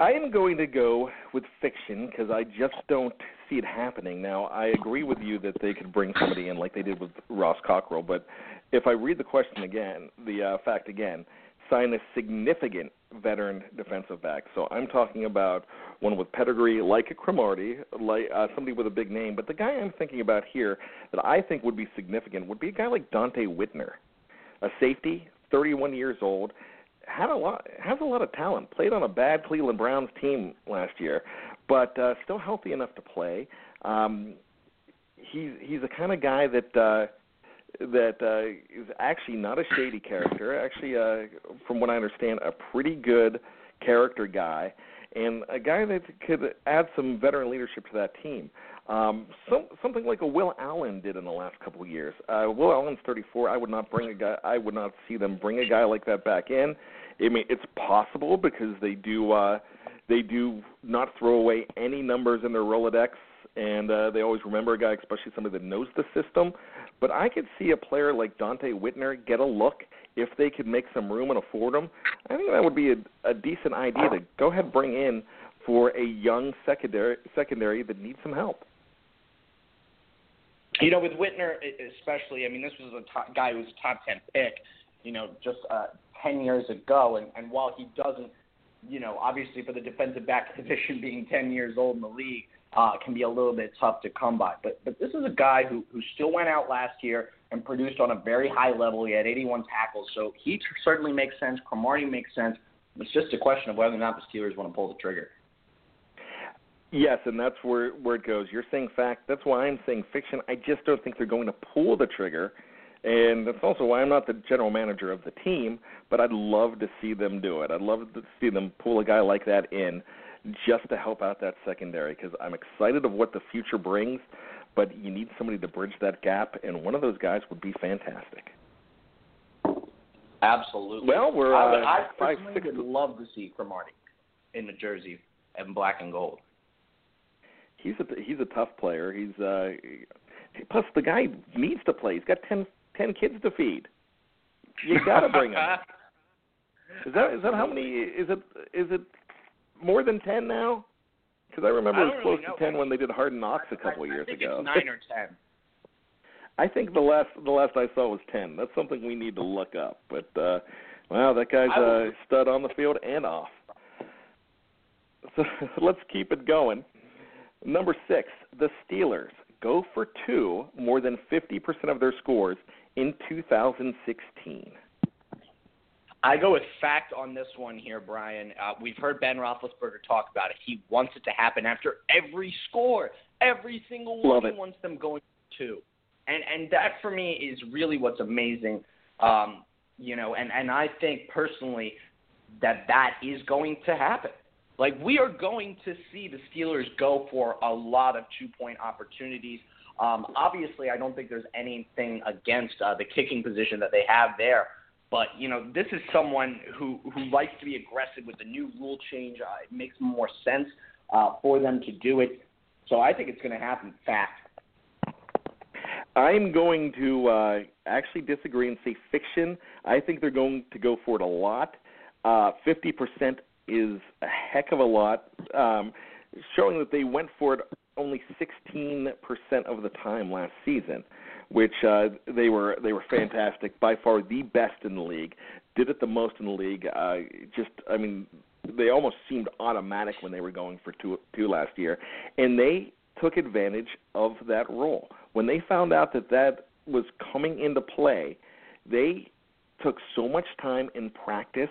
Speaker 3: I am going to go with fiction because I just don't see it happening. Now, I agree with you that they could bring somebody in like they did with Ross Cockrell, but if I read the question again, the uh, fact again, sign a significant veteran defensive back. So I'm talking about one with pedigree like a Cromartie, like uh, somebody with a big name. But the guy I'm thinking about here that I think would be significant would be a guy like Donte Whitner, a safety, 31 years old had a lot has a lot of talent. Played on a bad Cleveland Browns team last year, but uh, still healthy enough to play. Um, he's he's the kind of guy that uh, that uh, is actually not a shady character. Actually, uh, from what I understand, a pretty good character guy, and a guy that could add some veteran leadership to that team. Um, some, something like a Will Allen did in the last couple of years. Uh, Will Allen's 34. I would not bring a guy. I would not see them bring a guy like that back in. I mean, it's possible because they do uh, they do not throw away any numbers in their Rolodex, and uh, they always remember a guy, especially somebody that knows the system. But I could see a player like Donte Whitner get a look if they could make some room and afford him. I think that would be a, a decent idea to go ahead and bring in for a young secondary secondary that needs some help.
Speaker 5: You know, with Whitner especially, I mean, this was a top, guy who was a top ten pick. You know, just uh, 10 years ago. And, and while he doesn't, you know, obviously for the defensive back position being 10 years old in the league, uh, can be a little bit tough to come by. But but this is a guy who who still went out last year and produced on a very high level. He had 81 tackles, so he certainly makes sense. Cromartie makes sense. It's just a question of whether or not the Steelers want to pull the trigger.
Speaker 3: Yes, and that's where where it goes. You're saying fact. That's why I'm saying fiction. I just don't think they're going to pull the trigger and that's also why I'm not the general manager of the team, but I'd love to see them do it. I'd love to see them pull a guy like that in just to help out that secondary because I'm excited of what the future brings, but you need somebody to bridge that gap, and one of those guys would be fantastic.
Speaker 5: Absolutely.
Speaker 3: Well, we're
Speaker 5: I, uh, I
Speaker 3: five,
Speaker 5: personally
Speaker 3: six,
Speaker 5: would love to see Cromartie in the jersey in black and gold.
Speaker 3: He's a he's a tough player. He's uh plus the guy needs to play. He's got ten ten kids to feed. You got to bring them. is that is that how many? Is it is it more than ten now? Because I remember
Speaker 5: I
Speaker 3: it was close
Speaker 5: really
Speaker 3: to ten when they did Hard Knocks a couple
Speaker 5: I,
Speaker 3: of years
Speaker 5: I think
Speaker 3: ago.
Speaker 5: It's nine or ten.
Speaker 3: I think the last the last I saw was ten. That's something we need to look up. But uh wow, that guy's a stud on the field and off. So let's keep it going. Number six, the Steelers go for two more than 50% of their scores in 2016.
Speaker 5: I go with fact on this one here, Brian. Uh, we've heard Ben Roethlisberger talk about it. He wants it to happen after every score, every single one.
Speaker 3: Love
Speaker 5: he
Speaker 3: it.
Speaker 5: wants them going for two, and and that for me is really what's amazing. Um, you know, and and I think personally that that is going to happen. Like we are going to see the Steelers go for a lot of two-point opportunities. Um, obviously, I don't think there's anything against uh, the kicking position that they have there. But you know, this is someone who who likes to be aggressive with the new rule change. Uh, it makes more sense uh, for them to do it. So I think it's going to happen fast.
Speaker 3: I'm going to uh, actually disagree and say fiction. I think they're going to go for it a lot. Uh, 50% is a heck of a lot, um, showing that they went for it only 16% of the time last season, which uh, they were they were fantastic, by far the best in the league. Did it the most in the league. Uh, just, I mean, they almost seemed automatic when they were going for two two last year, and they took advantage of that role. When they found out that that was coming into play, they took so much time in practice,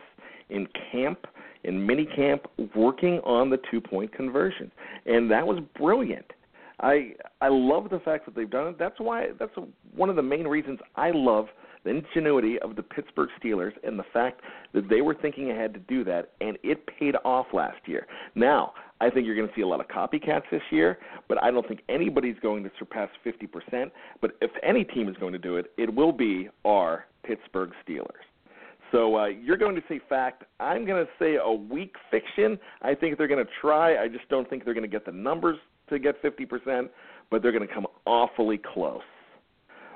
Speaker 3: in camp, in mini camp, working on the two point conversion, and that was brilliant. I I love the fact that they've done it. That's why that's one of the main reasons I love the ingenuity of the Pittsburgh Steelers and the fact that they were thinking ahead to do that, and it paid off last year. Now, I think you're going to see a lot of copycats this year, but I don't think anybody's going to surpass 50%. But if any team is going to do it, it will be our Pittsburgh Steelers. So uh, you're going to say fact. I'm going to say a weak fiction. I think they're going to try. I just don't think they're going to get the numbers to get 50%, but they're going to come awfully close.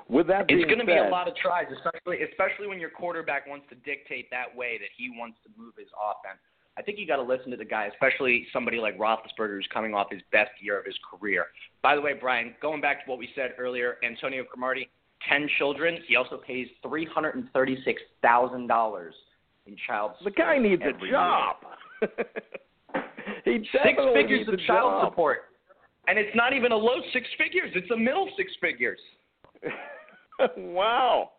Speaker 3: With that being
Speaker 5: It's going to be a lot of tries, especially especially when your quarterback wants to dictate that way that he wants to move his offense. I think you got to listen to the guy, especially somebody like Roethlisberger, who's coming off his best year of his career. By the way, Brian, going back to what we said earlier, Antonio Cromartie, ten children. He also pays three hundred and thirty-six thousand dollars in child support.
Speaker 3: the guy needs a job. he
Speaker 5: Six figures of child
Speaker 3: job.
Speaker 5: support, and it's not even a low six figures; it's a middle six figures.
Speaker 3: wow.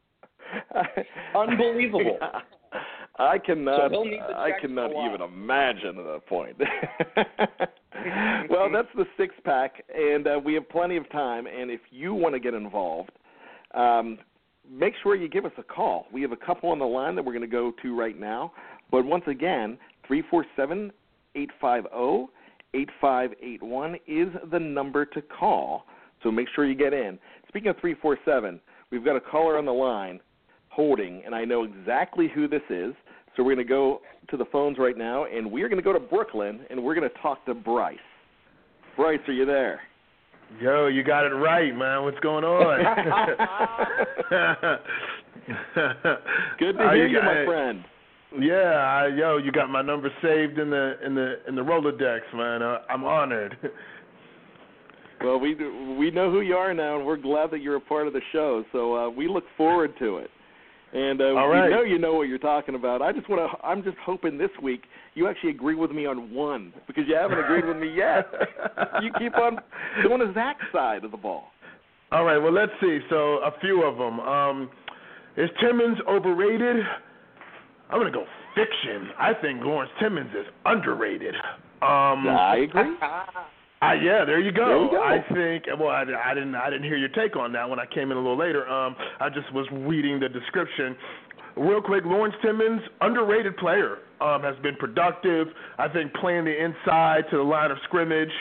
Speaker 5: Unbelievable.
Speaker 3: I cannot.
Speaker 5: So he'll need the
Speaker 3: I cannot even imagine at that point. well, that's the six pack, and uh, we have plenty of time. And if you want to get involved, um, make sure you give us a call. We have a couple on the line that we're going to go to right now. But once again, three four seven eight five zero eight five eight one is the number to call. So make sure you get in. Speaking of three four seven, we've got a caller on the line holding, and I know exactly who this is. So we're going to go to the phones right now, and we're going to go to Brooklyn, and we're going to talk to Bryce. Bryce, are you there?
Speaker 9: Yo, you got it right, man. What's going on?
Speaker 3: Good to hear
Speaker 9: you
Speaker 3: you, my friend.
Speaker 9: Yeah, I, yo, you got my number saved in the in the in the Rolodex, man. Uh, I'm honored.
Speaker 3: Well, we we know who you are now, and we're glad that you're a part of the show. So uh, we look forward to it. And uh,
Speaker 9: All
Speaker 3: we know you know what you're talking about. I just want to. I'm just hoping this week you actually agree with me on one because you haven't agreed with me yet. you keep on doing the Zach side of the ball.
Speaker 9: All right, well, let's see. So a few of them. Um, is Timmons overrated? I'm gonna go fiction. I think Lawrence Timmons is underrated. Um,
Speaker 3: I agree.
Speaker 9: Uh, yeah, there you go.
Speaker 3: There you go.
Speaker 9: I think. Well, I, I didn't. I didn't hear your take on that when I came in a little later. Um, I just was reading the description. Real quick, Lawrence Timmons, underrated player, um, has been productive. I think playing the inside to the line of scrimmage,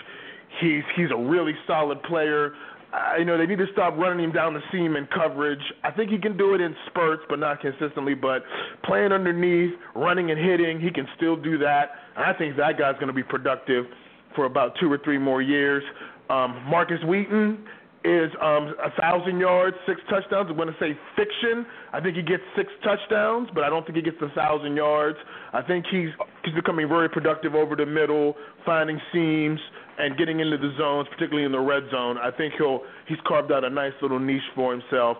Speaker 9: he's he's a really solid player. Uh, you know, they need to stop running him down the seam in coverage. I think he can do it in spurts, but not consistently. But playing underneath, running and hitting, he can still do that. And I think that guy's going to be productive for about two or three more years. Um, Markus Wheaton is um, a thousand yards, six touchdowns. I'm going to say fiction. I think he gets six touchdowns, but I don't think he gets a thousand yards. I think he's he's becoming very productive over the middle, finding seams and getting into the zones, particularly in the red zone. I think he'll he's carved out a nice little niche for himself.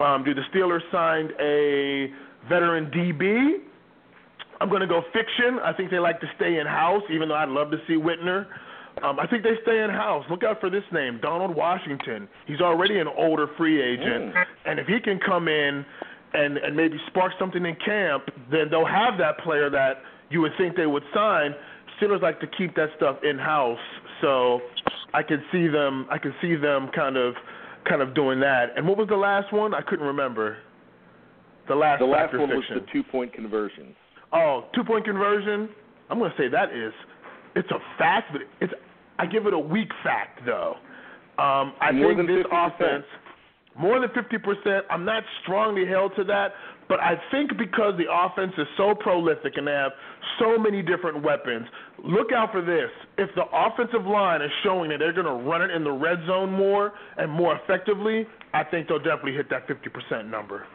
Speaker 9: Um, do the Steelers signed a veteran DB? I'm going to go fiction. I think they like to stay in house, even though I'd love to see Whitner. Um, I think they stay in house. Look out for this name, Donald Washington. He's already an older free agent,
Speaker 3: Mm.
Speaker 9: and if he can come in and and maybe spark something in camp, then they'll have that player that you would think they would sign. Steelers like to keep that stuff in house, so I could see them. I could see them kind of kind of doing that. And what was the last one? I couldn't remember. The last
Speaker 3: The last one was the two-point conversions.
Speaker 9: Oh, two point conversion. I'm gonna say that is, it's a fact, but it's. I give it a weak fact though. Um, I
Speaker 3: More
Speaker 9: think this
Speaker 3: 50%.
Speaker 9: offense, more than 50%. I'm not strongly held to that, but I think because the offense is so prolific and they have so many different weapons. Look out for this. If the offensive line is showing that they're going to run it in the red zone more and more effectively, I think they'll definitely hit that 50% number.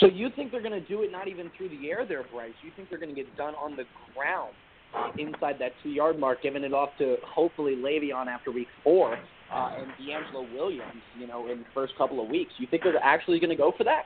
Speaker 5: So you think they're going to do it not even through the air there, Bryce? You think they're going to get done on the ground uh, inside that two-yard mark, giving it off to hopefully Le'Veon after week four uh, and DeAngelo Williams, you know, in the first couple of weeks? You think they're actually going to go for that?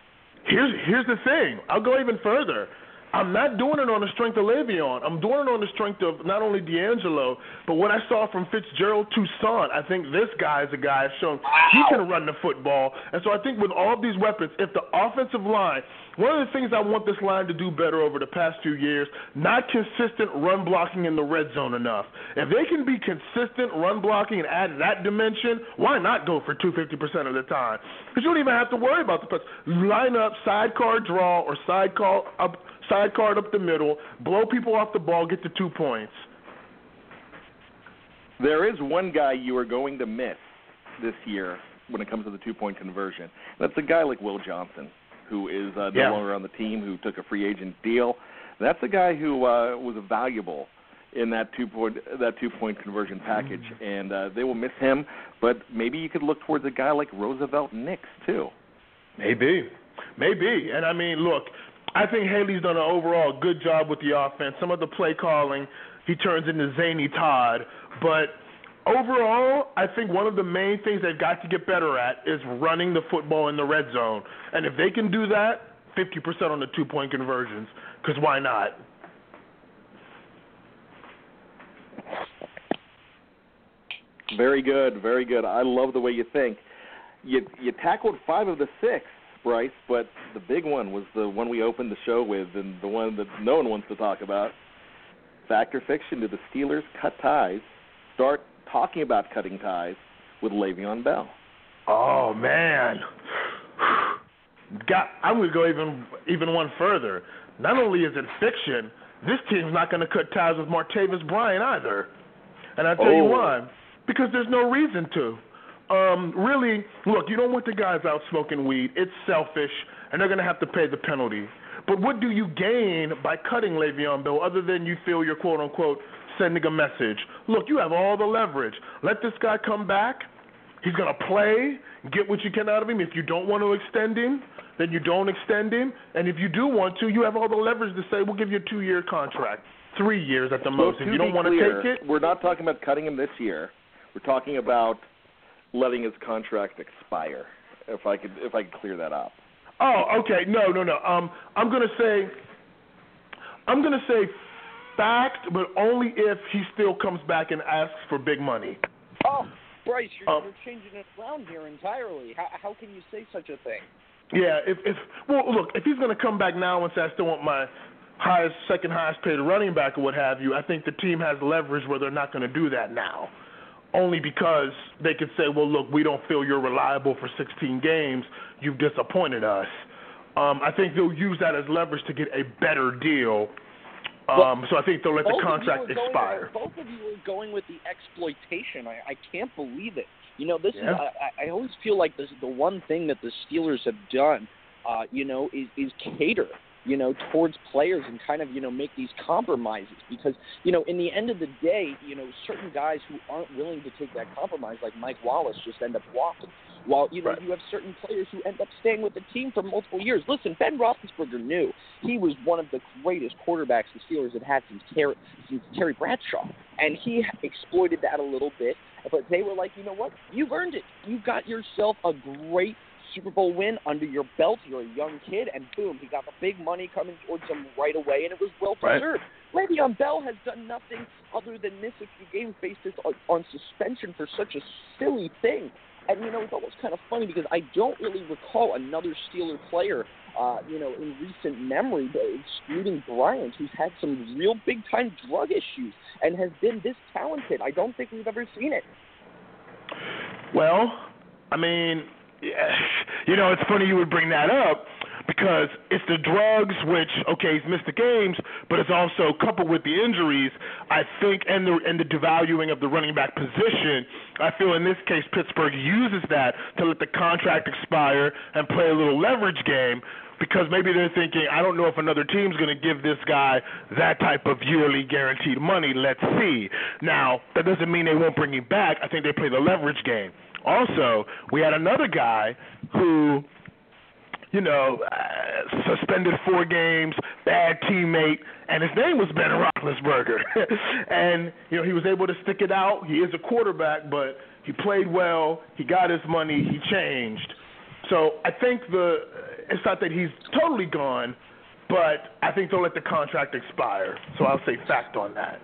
Speaker 9: Here's here's the thing. I'll go even further. I'm not doing it on the strength of Le'Veon. I'm doing it on the strength of not only DeAngelo, but what I saw from Fitzgerald Toussaint. I think this guy is a guy shown he can run the football. And so I think with all of these weapons, if the offensive line, one of the things I want this line to do better over the past few years, not consistent run blocking in the red zone enough. If they can be consistent run blocking and add that dimension, why not go for 250% of the time? Because you don't even have to worry about the pass. Line up, sidecar draw, or sidecar up, sidecar up the middle, blow people off the ball, get to two points.
Speaker 3: There is one guy you are going to miss this year when it comes to the two-point conversion. That's a guy like Will Johnson, who is uh, no
Speaker 9: Yeah.
Speaker 3: longer on the team, who took a free agent deal. That's a guy who uh, was valuable in that two-point that two-point conversion package, and uh, they will miss him. But maybe you could look towards a guy like Roosevelt Nix too.
Speaker 9: Maybe. Maybe. And I mean, look, I think Haley's done an overall good job with the offense. Some of the play calling, he turns into Zany Todd. But overall, I think one of the main things they've got to get better at is running the football in the red zone. And if they can do that, 50% on the two point conversions. Because why not?
Speaker 3: Very good, very good. I love the way you think. You you tackled five of the six, Bryce, but the big one was the one we opened the show with, and the one that no one wants to talk about. Fact or fiction? Do the Steelers cut ties? Start talking about cutting ties with Le'Veon Bell.
Speaker 9: Oh man, got. I'm gonna go even even one further. Not only is it fiction, this team's not gonna cut ties with Martavis Bryant either. And I tell you
Speaker 3: Oh.
Speaker 9: why, because there's no reason to. Um, really, look, you don't want the guys out smoking weed. It's selfish, and they're gonna have to pay the penalty. But what do you gain by cutting Le'Veon Bell, other than you feel you're quote unquote sending a message? Look, you have all the leverage. Let this guy come back. He's going to play, get what you can out of him. If you don't want to extend him, then you don't extend him. And if you do want to, you have all the leverage to say, we'll give you a two year contract, three years at the most.
Speaker 3: So
Speaker 9: if you don't want to take it,
Speaker 3: we're not talking about cutting him this year. We're talking about letting his contract expire. If I could, if I could clear that up.
Speaker 9: Oh, okay. No, no, no. Um, I'm gonna say, I'm gonna say fact, but only if he still comes back and asks for big money.
Speaker 5: Oh, Bryce, you're,
Speaker 9: Um,
Speaker 5: you're changing it around here entirely. How, how can you say such a thing?
Speaker 9: Yeah. If if well, look, if he's gonna come back now and say I still want my highest, second highest paid running back or what have you, I think the team has leverage where they're not gonna do that now. Only because they could say, well, look, we don't feel you're reliable for 16 games. You've disappointed us. Um, I think they'll use that as leverage to get a better deal. Um, so I think they'll let the
Speaker 5: Both
Speaker 9: contract expire.
Speaker 5: both of you are going with the exploitation. I, I can't believe it. You know, this
Speaker 9: Yeah.
Speaker 5: is. I, I always feel like this is the one thing that the Steelers have done. Uh, you know, is is cater. You know, towards players and kind of you know make these compromises because you know in the end of the day, you know certain guys who aren't willing to take that compromise, like Mike Wallace, just end up walking. While you know
Speaker 9: Right.
Speaker 5: you have certain players who end up staying with the team for multiple years. Listen, Ben Roethlisberger knew he was one of the greatest quarterbacks the Steelers had had since Terry, since Terry Bradshaw, and he exploited that a little bit. But they were like, you know what? You've earned it. You've got yourself a great Super Bowl win under your belt. You're a young kid, and boom, he got the big money coming towards him right away, and it was well
Speaker 9: Right.
Speaker 5: deserved. Le'Veon Bell has done nothing other than miss a few games based on, on suspension for such a silly thing. And you know, it's almost kind of funny because I don't really recall another Steeler player, uh, you know, in recent memory, but excluding Bryant, who's had some real big time drug issues and has been this talented. I don't think we've ever seen it.
Speaker 9: Well, I mean, yeah, you know, it's funny you would bring that up because it's the drugs, which okay, he's missed the games, but it's also coupled with the injuries. I think, and the and the devaluing of the running back position. I feel in this case Pittsburgh uses that to let the contract expire and play a little leverage game. Because maybe they're thinking, I don't know if another team's going to give this guy that type of yearly guaranteed money. Let's see. Now, that doesn't mean they won't bring him back. I think they play the leverage game. Also, we had another guy who you know, uh, suspended four games, bad teammate, and his name was Ben Roethlisberger. and you know, he was able to stick it out. He is a quarterback, but he played well. He got his money. He changed. So I think the it's not that he's totally gone, but I think they'll let the contract expire. So I'll say fact on that.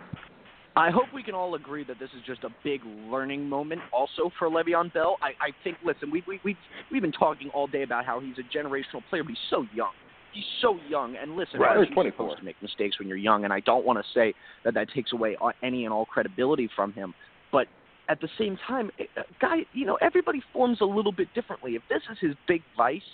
Speaker 5: I hope we can all agree that this is just a big learning moment also for Le'Veon Bell. I, I think, listen, we, we, we've, we've been talking all day about how he's a generational player, but he's so young. He's so young. And listen,
Speaker 3: right.
Speaker 5: you're
Speaker 3: 24.
Speaker 5: supposed to make mistakes when you're young, and I don't want to say that that takes away any and all credibility from him. But at the same time, eh, eh, guy, you know, everybody forms a little bit differently. If this is his big vice –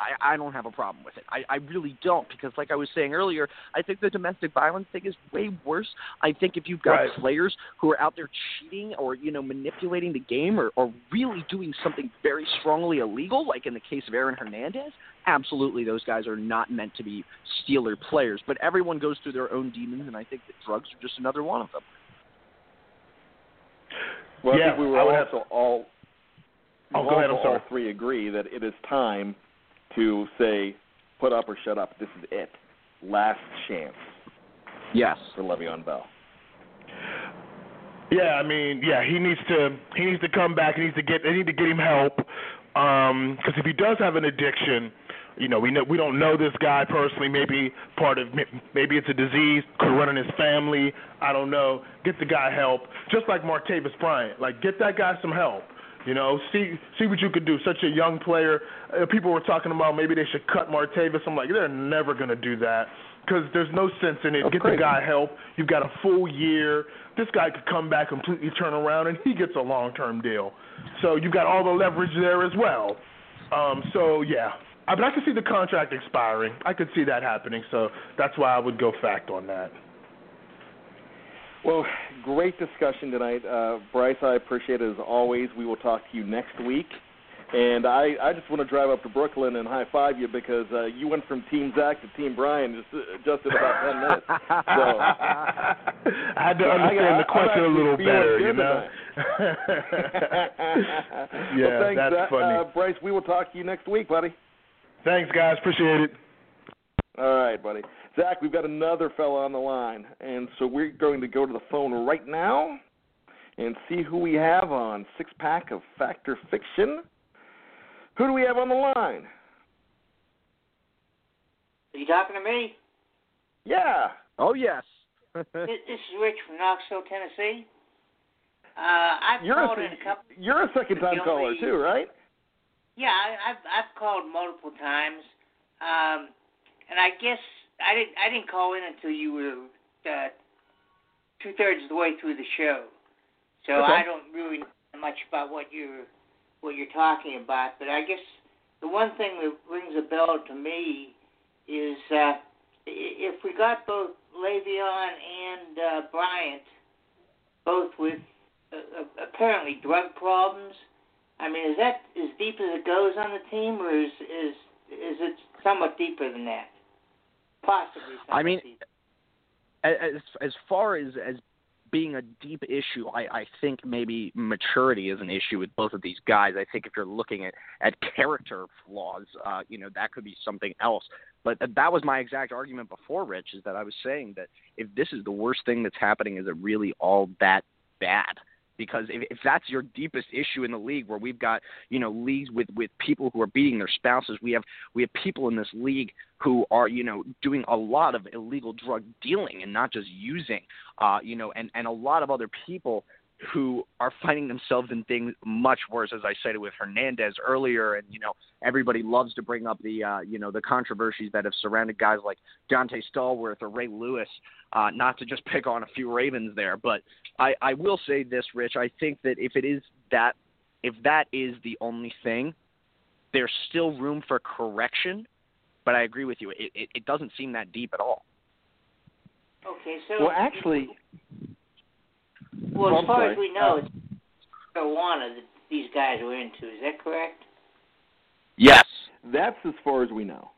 Speaker 5: I, I don't have a problem with it. I, I really don't because, like I was saying earlier, I think the domestic violence thing is way worse. I think if you've got
Speaker 9: right.
Speaker 5: players who are out there cheating or you know manipulating the game or, or really doing something very strongly illegal, like in the case of Aaron Hernandez, absolutely those guys are not meant to be Steeler players. But everyone goes through their own demons, and I think that drugs are just another one of them.
Speaker 3: Well,
Speaker 9: yeah,
Speaker 3: I think we were
Speaker 9: I would
Speaker 3: also
Speaker 9: have...
Speaker 3: all.
Speaker 9: Oh, go ahead. I'm sorry.
Speaker 3: all three agree that it is time to say, put up or shut up. This is it. Last chance.
Speaker 5: Yes.
Speaker 3: For Le'Veon Bell.
Speaker 9: Yeah, I mean, yeah, he needs to he needs to come back. He needs to get they need to get him help because um, if he does have an addiction, you know, we know we don't know this guy personally. Maybe part of maybe it's a disease could run in his family. I don't know. Get the guy help, just like Martavis Bryant. Like, get that guy some help. You know, see see what you could do. Such a young player. Uh, people were talking about maybe they should cut Martavis. I'm like, they're never going to do that because there's no sense in it.
Speaker 3: That's
Speaker 9: Get
Speaker 3: crazy.
Speaker 9: the guy help. You've got a full year. This guy could come back completely turn around, and he gets a long term deal. So you've got all the leverage there as well. Um, so yeah, I, but I could see the contract expiring. I could see that happening. So that's why I would go fact on that.
Speaker 3: Well, great discussion tonight, uh, Bryce. I appreciate it as always. We will talk to you next week. And I, I just want to drive up to Brooklyn and high five you because uh, you went from Team Zach to Team Brian just uh, just in about ten minutes. So
Speaker 9: I had to
Speaker 3: so
Speaker 9: understand
Speaker 3: I,
Speaker 9: the question a little better, you know. yeah,
Speaker 3: well, thanks,
Speaker 9: that's
Speaker 3: uh,
Speaker 9: funny.
Speaker 3: Uh, Bryce, we will talk to you next week, buddy.
Speaker 9: Thanks, guys. Appreciate it.
Speaker 3: All right, buddy. Zach, we've got another fella on the line, and so we're going to go to the phone right now and see who we have on six pack of Factor Fiction. Who do we have on the line?
Speaker 10: Are you talking to me?
Speaker 3: Yeah.
Speaker 5: Oh yes.
Speaker 10: this, this is Rich from Knoxville, Tennessee. Uh, I've
Speaker 3: You're
Speaker 10: called
Speaker 3: a,
Speaker 10: in a couple.
Speaker 3: you're a second time caller too, right?
Speaker 10: Yeah, I, I've I've called multiple times, um, and I guess I didn't I didn't call in until you were uh, two thirds of the way through the show, so
Speaker 3: Okay.
Speaker 10: I don't really know much about what you're what you're talking about. But I guess the one thing that rings a bell to me is uh, if we got both Le'Veon and uh, Bryant, both with uh, uh, apparently drug problems. I mean, is that as deep as it goes on the team, or is is is it somewhat deeper than that? Possibly.
Speaker 5: I mean, as as far as as being a deep issue, I, I think maybe maturity is an issue with both of these guys. I think if you're looking at at character flaws, uh, you know, that could be something else. But that was my exact argument before, Rich, is that I was saying that if this is the worst thing that's happening, is it really all that bad? Because if, if that's your deepest issue in the league, where we've got you know leagues with with people who are beating their spouses, we have we have people in this league who are you know doing a lot of illegal drug dealing and not just using, uh, you know, and and a lot of other people who are finding themselves in things much worse, as I cited with Hernandez earlier, and you know everybody loves to bring up the uh, you know the controversies that have surrounded guys like Donté Stallworth or Ray Lewis. Uh, not to just pick on a few Ravens there, but I, I will say this, Rich. I think that if it is that if that is the only thing, there's still room for correction. But I agree with you. It, it, it doesn't seem that deep at all.
Speaker 10: Okay, so
Speaker 3: Well, actually,
Speaker 10: well, as far as we know, it's marijuana that these guys were into. Is that correct?
Speaker 5: Yes.
Speaker 3: That's as far as we know.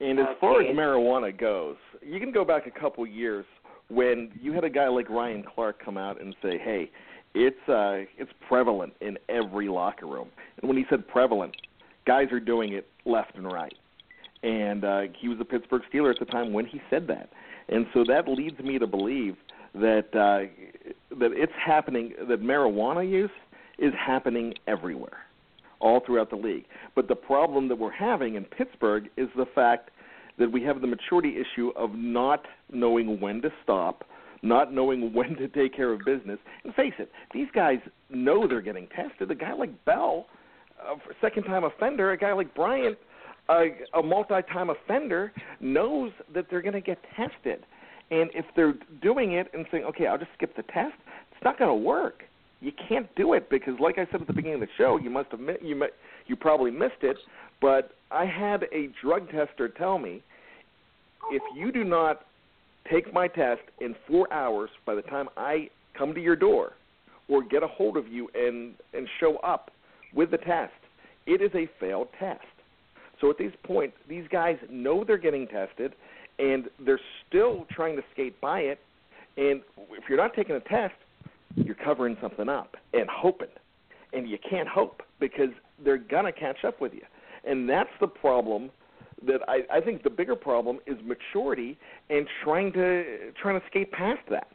Speaker 3: And as far as marijuana goes, you can go back a couple years when you had a guy like Ryan Clark come out and say, "Hey, it's uh it's prevalent in every locker room." And when he said prevalent, guys are doing it left and right. And uh he was a Pittsburgh Steeler at the time when he said that. And so that leads me to believe that uh that it's happening that marijuana use is happening everywhere all throughout the league. But the problem that we're having in Pittsburgh is the fact that we have the maturity issue of not knowing when to stop, not knowing when to take care of business. And face it, these guys know they're getting tested. A guy like Bell, a second time offender, a guy like Bryant, a, a multi time offender, knows that they're going to get tested. And if they're doing it and saying, okay, I'll just skip the test, it's not going to work you can't do it because, like I said at the beginning of the show, you must have you you probably missed it. But I had a drug tester tell me, if you do not take my test in four hours by the time I come to your door, or get a hold of you and and show up with the test, it is a failed test. So at this point, these guys know they're getting tested, and they're still trying to skate by it. And if you're not taking a test, you're covering something up and hoping. And you can't hope because they're going to catch up with you. And that's the problem that I, I think the bigger problem is maturity and trying to trying to skate past that.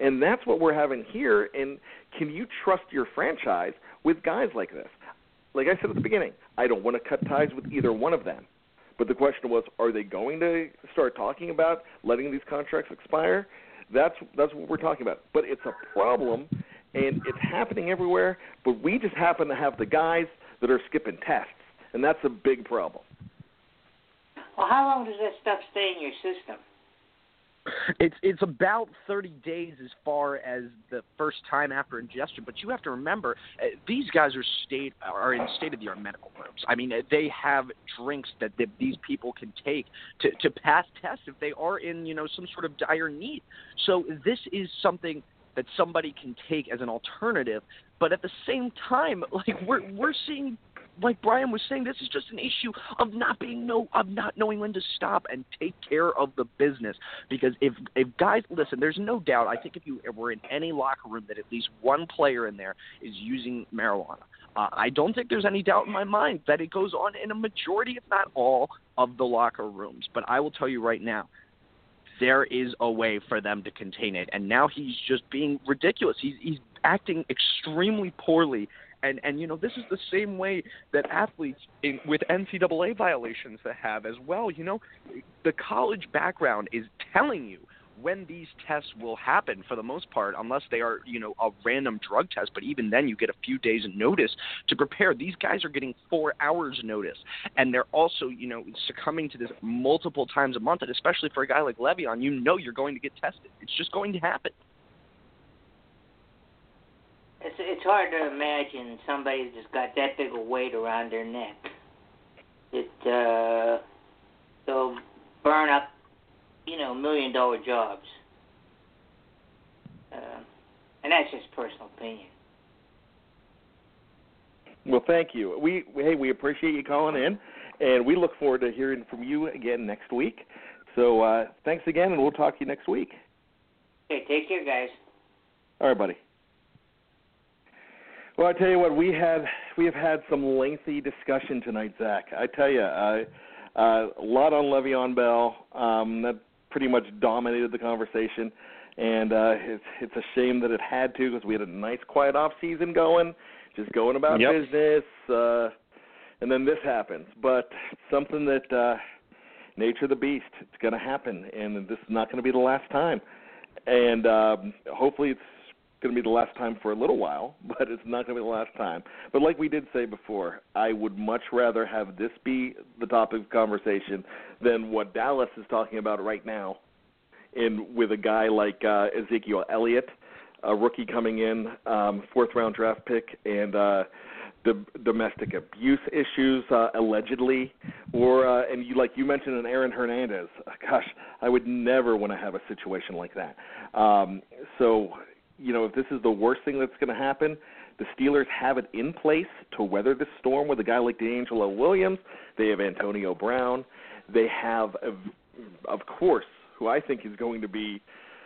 Speaker 3: And that's what we're having here and can you trust your franchise with guys like this? Like I said at the beginning, I don't want to cut ties with either one of them. But the question was, are they going to start talking about letting these contracts expire? That's that's what we're talking about. But it's a problem, and it's happening everywhere. But we just happen to have the guys that are skipping tests, and that's a big problem.
Speaker 10: Well, how long does that stuff stay in your system?
Speaker 5: It's it's about 30 days as far as the first time after ingestion, but you have to remember uh, these guys are state are in state of the art medical rooms. I mean, uh, they have drinks that, that these people can take to to pass tests if they are in you know some sort of dire need. So this is something that somebody can take as an alternative, but at the same time, like we're we're seeing like Brian was saying, this is just an issue of not being no of not knowing when to stop and take care of the business. Because if if guys listen, there's no doubt. I think if you were in any locker room, that at least one player in there is using marijuana. Uh, I don't think there's any doubt in my mind that it goes on in a majority, if not all, of the locker rooms. But I will tell you right now, there is a way for them to contain it. And now he's just being ridiculous. He's he's acting extremely poorly. And and you know this is the same way that athletes in, with NCAA violations that have as well. You know, the college background is telling you when these tests will happen for the most part, unless they are, you know, a random drug test. But even then, you get a few days notice to prepare. These guys are getting four hours notice, and they're also, you know, succumbing to this multiple times a month. And especially for a guy like Le'Veon, you know, you're going to get tested. It's just going to happen.
Speaker 10: It's it's hard to imagine somebody that's got that big a weight around their neck. It uh, they'll burn up, you know, million dollar jobs. Uh, and that's just personal opinion.
Speaker 3: Well, thank you. We hey, we appreciate you calling in, and we look forward to hearing from you again next week. So uh, thanks again, and we'll talk to you next week.
Speaker 10: Okay, take care, guys.
Speaker 3: All right, buddy. Well, I tell you what, we had we have had some lengthy discussion tonight, Zach. I tell you, uh, uh, a lot on Le'Veon Bell. Um, that pretty much dominated the conversation, and uh, it's it's a shame that it had to because we had a nice quiet off season going, just going about
Speaker 5: Yep.
Speaker 3: business, uh, and then this happens. But it's something that uh, nature of the beast. It's going to happen, and this is not going to be the last time. And um, hopefully, it's going to be the last time for a little while, but it's not going to be the last time. But like we did say before, I would much rather have this be the topic of conversation than what Dallas is talking about right now. In with a guy like uh, Ezekiel Elliott, a rookie coming in, um, fourth round draft pick, and uh, the domestic abuse issues uh, allegedly, or uh, and you like you mentioned an Aaron Hernandez. Gosh, I would never want to have a situation like that. Um, so, you know, if this is the worst thing that's going to happen, the Steelers have it in place to weather this storm with a guy like DeAngelo Williams. They have Antonio Brown. They have, of, course, who I think is going to be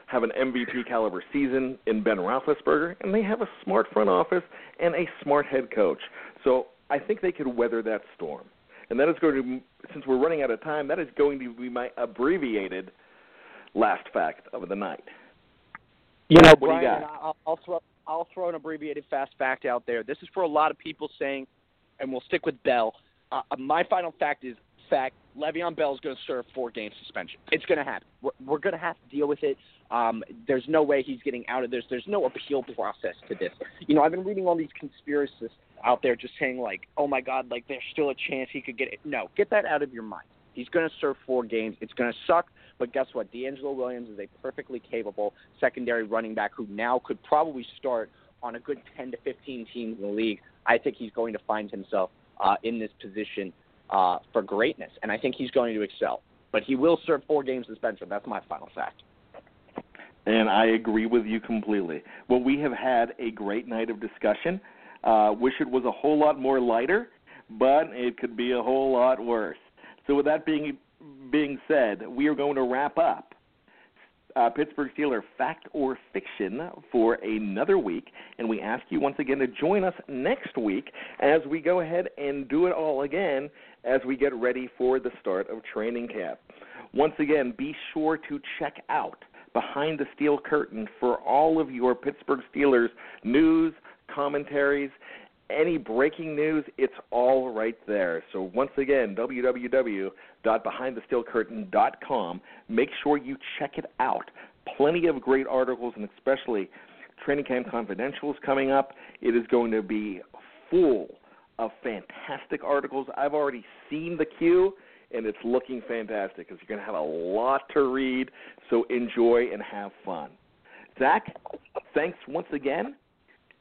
Speaker 3: have an MVP caliber season in Ben Roethlisberger, and they have a smart front office and a smart head coach. So I think they could weather that storm. And that is going to, since we're running out of time, that is going to be my abbreviated last fact of the night.
Speaker 5: You know,
Speaker 3: What do you
Speaker 5: Brian,
Speaker 3: got?
Speaker 5: I'll, I'll throw I'll throw an abbreviated fast fact out there. This is for a lot of people saying, and we'll stick with Bell. Uh, my final fact is fact: Le'Veon Bell is going to serve four game suspension. It's going to happen. We're, we're going to have to deal with it. Um, there's no way he's getting out of this. There's no appeal process to this. You know, I've been reading all these conspiracists out there just saying like, "Oh my God, like there's still a chance he could get it." No, get that out of your mind. He's going to serve four games. It's going to suck, but guess what? DeAngelo Williams is a perfectly capable secondary running back who now could probably start on a good 10 to 15 teams in the league. I think he's going to find himself uh, in this position uh, for greatness, and I think he's going to excel. But he will serve four games suspension. That's my final fact.
Speaker 3: And I agree with you completely. Well, we have had a great night of discussion. Uh, wish it was a whole lot more lighter, but it could be a whole lot worse. So, with that being being said, we are going to wrap up uh, Pittsburgh Steeler fact or fiction for another week, and we ask you once again to join us next week as we go ahead and do it all again as we get ready for the start of training camp. Once again, be sure to check out Behind the Steel Curtain for all of your Pittsburgh Steelers news, commentaries, any breaking news, it's all right there. So once again, www.behindthesteelcurtain.com. Make sure you check it out. Plenty of great articles, and especially Training Camp Confidential is coming up. It is going to be full of fantastic articles. I've already seen the queue, and it's looking fantastic because you're going to have a lot to read. So enjoy and have fun. Zach, thanks once again.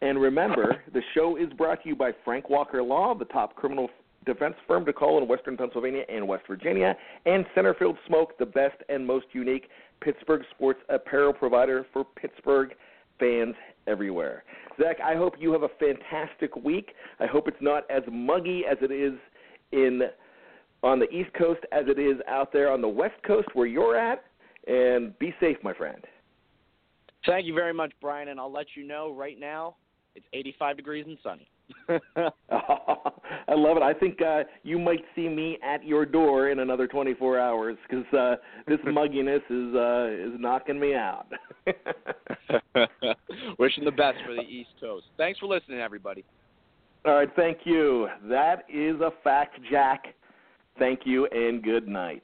Speaker 3: And remember, the show is brought to you by Frank Walker Law, the top criminal defense firm to call in Western Pennsylvania and West Virginia, and Centerfield Smoke, the best and most unique Pittsburgh sports apparel provider for Pittsburgh fans everywhere. Zach, I hope you have a fantastic week. I hope it's not as muggy as it is in on the East Coast as it is out there on the West Coast where you're at. And be safe, my friend.
Speaker 5: Thank you very much, Brian, and I'll let you know right now it's 85 degrees and sunny.
Speaker 3: I love it. I think uh, you might see me at your door in another 24 hours because uh, this mugginess is uh, is knocking me out.
Speaker 5: Wishing the best for the East Coast. Thanks for listening, everybody.
Speaker 3: All right, thank you. That is a fact, Jack. Thank you and good night.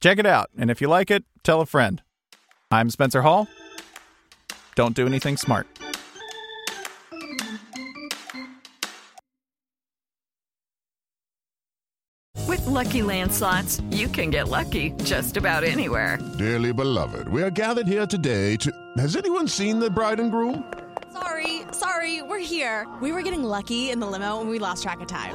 Speaker 11: Check it out, and if you like it, tell a friend. I'm Spencer Hall. Don't do anything smart.
Speaker 12: With Lucky Land slots, you can get lucky just about anywhere.
Speaker 13: Dearly beloved, we are gathered here today to. Has anyone seen the bride and groom?
Speaker 14: Sorry, sorry, we're here. We were getting lucky in the limo and we lost track of time.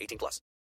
Speaker 15: 18 plus.